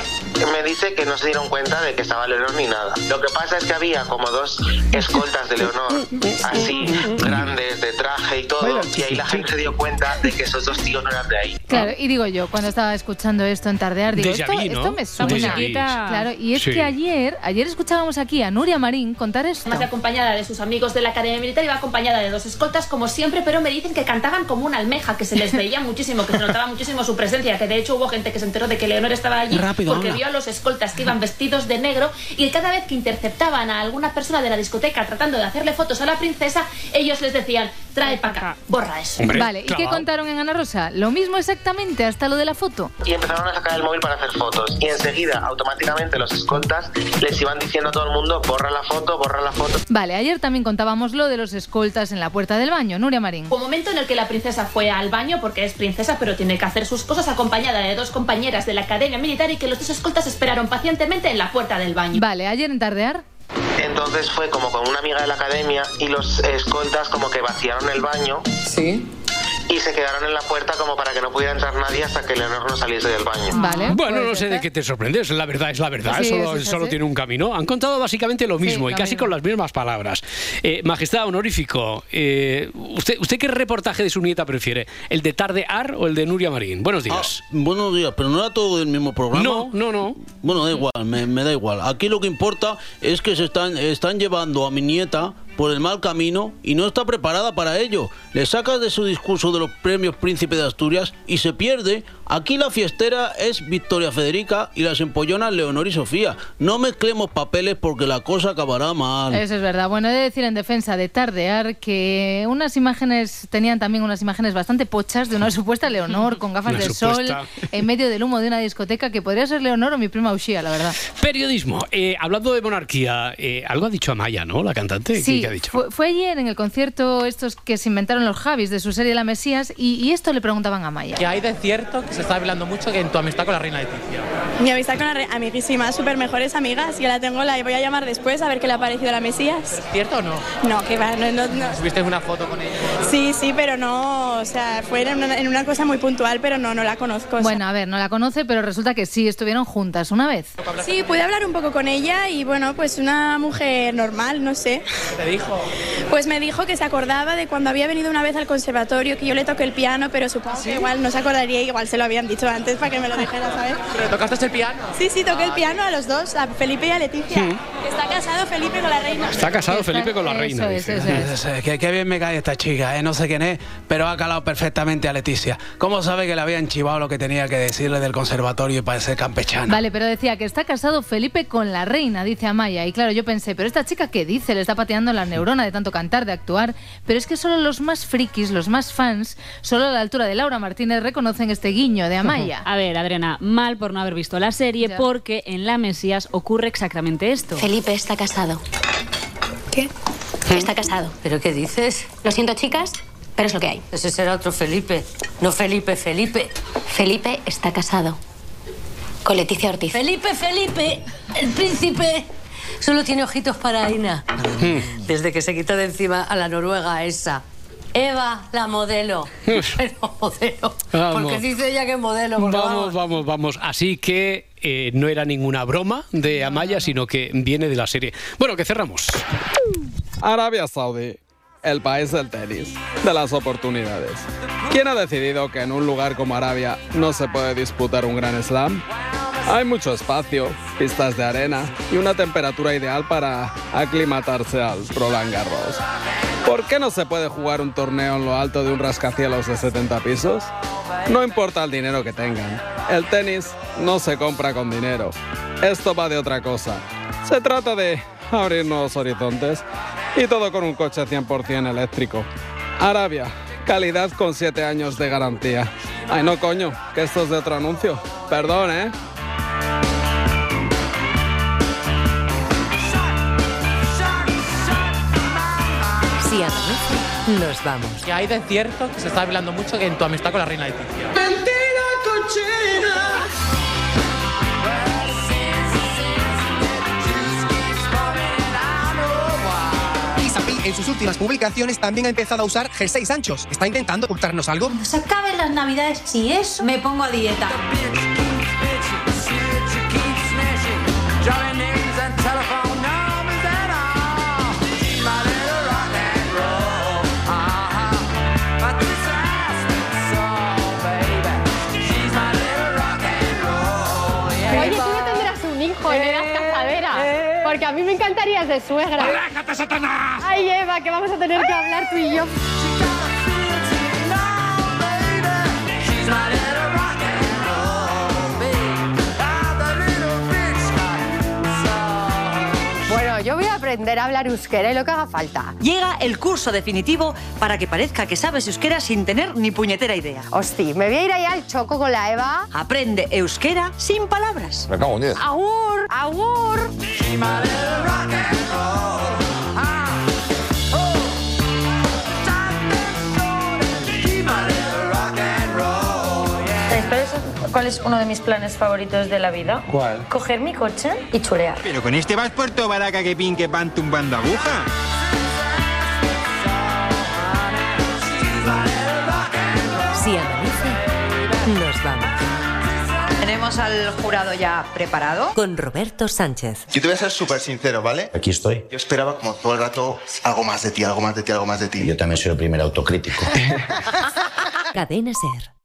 me dice que no se dieron cuenta de que estaba Leonor ni nada. Lo que pasa es que había como dos escoltas de Leonor, así, grandes, de traje y todo, y ahí la gente se dio cuenta de que esos dos tíos no eran de ahí. Claro, y digo yo, cuando estaba escuchando esto en Tardear, digo, esto, vu, ¿no? esto me suena. Déjà vu. Claro, y es Sí. que ayer, ayer escuchábamos aquí a Nuria Marín contar esto. Más acompañada de sus amigos de la Academia Militar, iba acompañada de dos escoltas, como siempre, pero me dicen que cantaban como una almeja, que se les veía [LAUGHS] muchísimo, que se notaba muchísimo su presencia, que de hecho hubo gente que se enteró de que Leonor estaba allí Rápido, porque habla. vio a los escoltas que iban vestidos de negro y cada vez que interceptaban a alguna persona de la discoteca tratando de hacerle fotos a la princesa, ellos les decían, trae para acá, borra eso. vale, ¿y qué contaron en Ana Rosa? Lo mismo exactamente, hasta lo de la foto. Y empezaron a sacar el móvil para hacer fotos. Y enseguida, automáticamente, los escoltas les iban diciendo a todo el mundo, borra la foto, borra la foto. Vale, ayer también contábamos lo de los escoltas en la puerta del baño. Nuria Marín. Un momento en el que la princesa fue al baño porque es princesa pero tiene que hacer sus cosas acompañada de dos compañeras de la academia militar y que los dos escoltas esperaron pacientemente en la puerta del baño. Vale, ayer en Tardear. Entonces fue como con una amiga de la academia y los escoltas como que vaciaron el baño. Sí. Y se quedaron en la puerta como para que no pudiera entrar nadie hasta que Leonor no saliese del baño. Vale. Bueno, no sé de qué te sorprendes, la verdad es la verdad, Sí, solo, tiene un camino. Han contado básicamente lo mismo y lo casi mismo. con las mismas palabras. Eh, Majestad honorífico, eh, ¿usted, ¿usted qué reportaje de su nieta prefiere? ¿El de Tardear o el de Nuria Marín? Buenos días. Ah, buenos días, pero no era todo del mismo programa. No, no, no. Bueno, da igual, me, me da igual. Aquí lo que importa es que se están, están llevando a mi nieta por el mal camino y no está preparada para ello. Le sacas de su discurso de los premios Príncipe de Asturias y se pierde. Aquí la fiestera es Victoria Federica y las empollonas Leonor y Sofía. No mezclemos papeles porque la cosa acabará mal. Eso es verdad. Bueno, he de decir en defensa de Tardear que unas imágenes, tenían también unas imágenes bastante pochas de una [LAUGHS] supuesta Leonor con gafas de sol en medio del humo de una discoteca que podría ser Leonor o mi prima Ushia, la verdad. Periodismo. Eh, hablando de monarquía, eh, algo ha dicho Amaya, ¿no? La cantante. ¿Qué- Sí, ¿Qué ha dicho? fue, fue ayer en el concierto estos que se inventaron los Javis de su serie La Mesías y, y esto le preguntaban a Maya. Que hay de cierto que se está hablando mucho que en tu amistad con la reina Leticia. Mi amistad con la re- amiguísima, súper mejores amigas. Yo la tengo, la voy a llamar después a ver qué le ha parecido la Mesías. ¿Cierto o no? No, que va, no, no, no. ¿Subiste una foto con ella? Sí, sí, pero no, o sea, fue en una, en una cosa muy puntual, pero no, no la conozco. o sea. Bueno, a ver, no la conoce, pero resulta que sí estuvieron juntas una vez. Sí, pude hablar un poco con ella y bueno, pues una mujer normal, no sé. ¿Qué te dijo? Pues me dijo que se acordaba de cuando había venido una vez al conservatorio, que yo le toqué el piano, pero supongo que igual no se acordaría, igual se lo habían dicho antes para que me lo dijera, ¿sabes? ¿Pero tocaste el piano? Sí, sí, toqué el piano a los dos, a Felipe y a Leticia. Que está casado Felipe con la reina. Está casado Felipe con la reina. dice. Sí, Que, que bien me cae esta chica, ¿eh? no sé quién es, pero ha calado perfectamente a Leticia. ¿Cómo sabe que le habían chivado lo que tenía que decirle del conservatorio y para ser campechana? Vale, pero decía que está casado Felipe con la reina, dice Amaya. Y claro, yo pensé, pero esta chica, ¿qué dice? Le está pateando la neurona de tanto cantar, de actuar. Pero es que solo los más frikis, los más fans, solo a la altura de Laura Martínez reconocen este guiño de Amaya. [LAUGHS] A ver, Adriana, mal por no haber visto la serie, Ya. porque en La Mesías ocurre exactamente esto. Felipe está casado. ¿Qué? Está casado. ¿Pero qué dices? Lo siento, chicas, pero es lo que hay. Ese será otro Felipe. No Felipe, Felipe. Felipe está casado. Con Leticia Ortiz. Felipe, Felipe, el príncipe. Solo tiene ojitos para Aina. Desde que se quitó de encima a la noruega esa. Eva, la modelo. [LAUGHS] Pero modelo. Vamos. Porque dice ella que es modelo. porque Vamos, vamos, vamos. Así que eh, no era ninguna broma de Amaya, sino que viene de la serie. Bueno, que cerramos. Arabia Saudí, el país del tenis, de las oportunidades. ¿Quién ha decidido que en un lugar como Arabia no se puede disputar un gran slam? Hay mucho espacio, pistas de arena y una temperatura ideal para aclimatarse al Roland Garros. ¿Por qué no se puede jugar un torneo en lo alto de un rascacielos de 70 pisos? No importa el dinero que tengan, el tenis no se compra con dinero. Esto va de otra cosa. Se trata de abrir nuevos horizontes y todo con un coche 100% eléctrico. Arabia, calidad con 7 años de garantía. Ay, no coño, que esto es de otro anuncio. Perdón, ¿eh? Si amanece, nos vamos. Que hay de cierto que se está hablando mucho que en tu amistad con la reina Leticia. ¡Mentira cochina! Isapi en sus últimas publicaciones también ha empezado a usar jerseys anchos. ¿Está intentando ocultarnos algo? Cuando se acaben las navidades, si es, me pongo a dieta. De suegra. ¡Aléjate, Satanás! Ay, Eva, que vamos a tener que hablar tú y yo. Aprender a hablar euskera y lo que haga falta. Llega el curso definitivo para que parezca que sabes euskera sin tener ni puñetera idea. Hosti, me voy a ir ahí al choco con la Eva. Aprende euskera sin palabras. Me cago en diez. Agur, agur. Cuál es uno de mis planes favoritos de la vida? ¿Cuál? Coger mi coche y chulear. Pero con este vas por Baraca que pin que pan tumbando aguja. Si amanece, nos vamos. Tenemos al jurado ya preparado. Con Roberto Sánchez. Yo te voy a ser súper sincero, ¿vale? Aquí estoy. Yo esperaba como todo el rato algo más de ti, algo más de ti, algo más de ti. Yo también soy el primer autocrítico. [LAUGHS] Cadena Ser.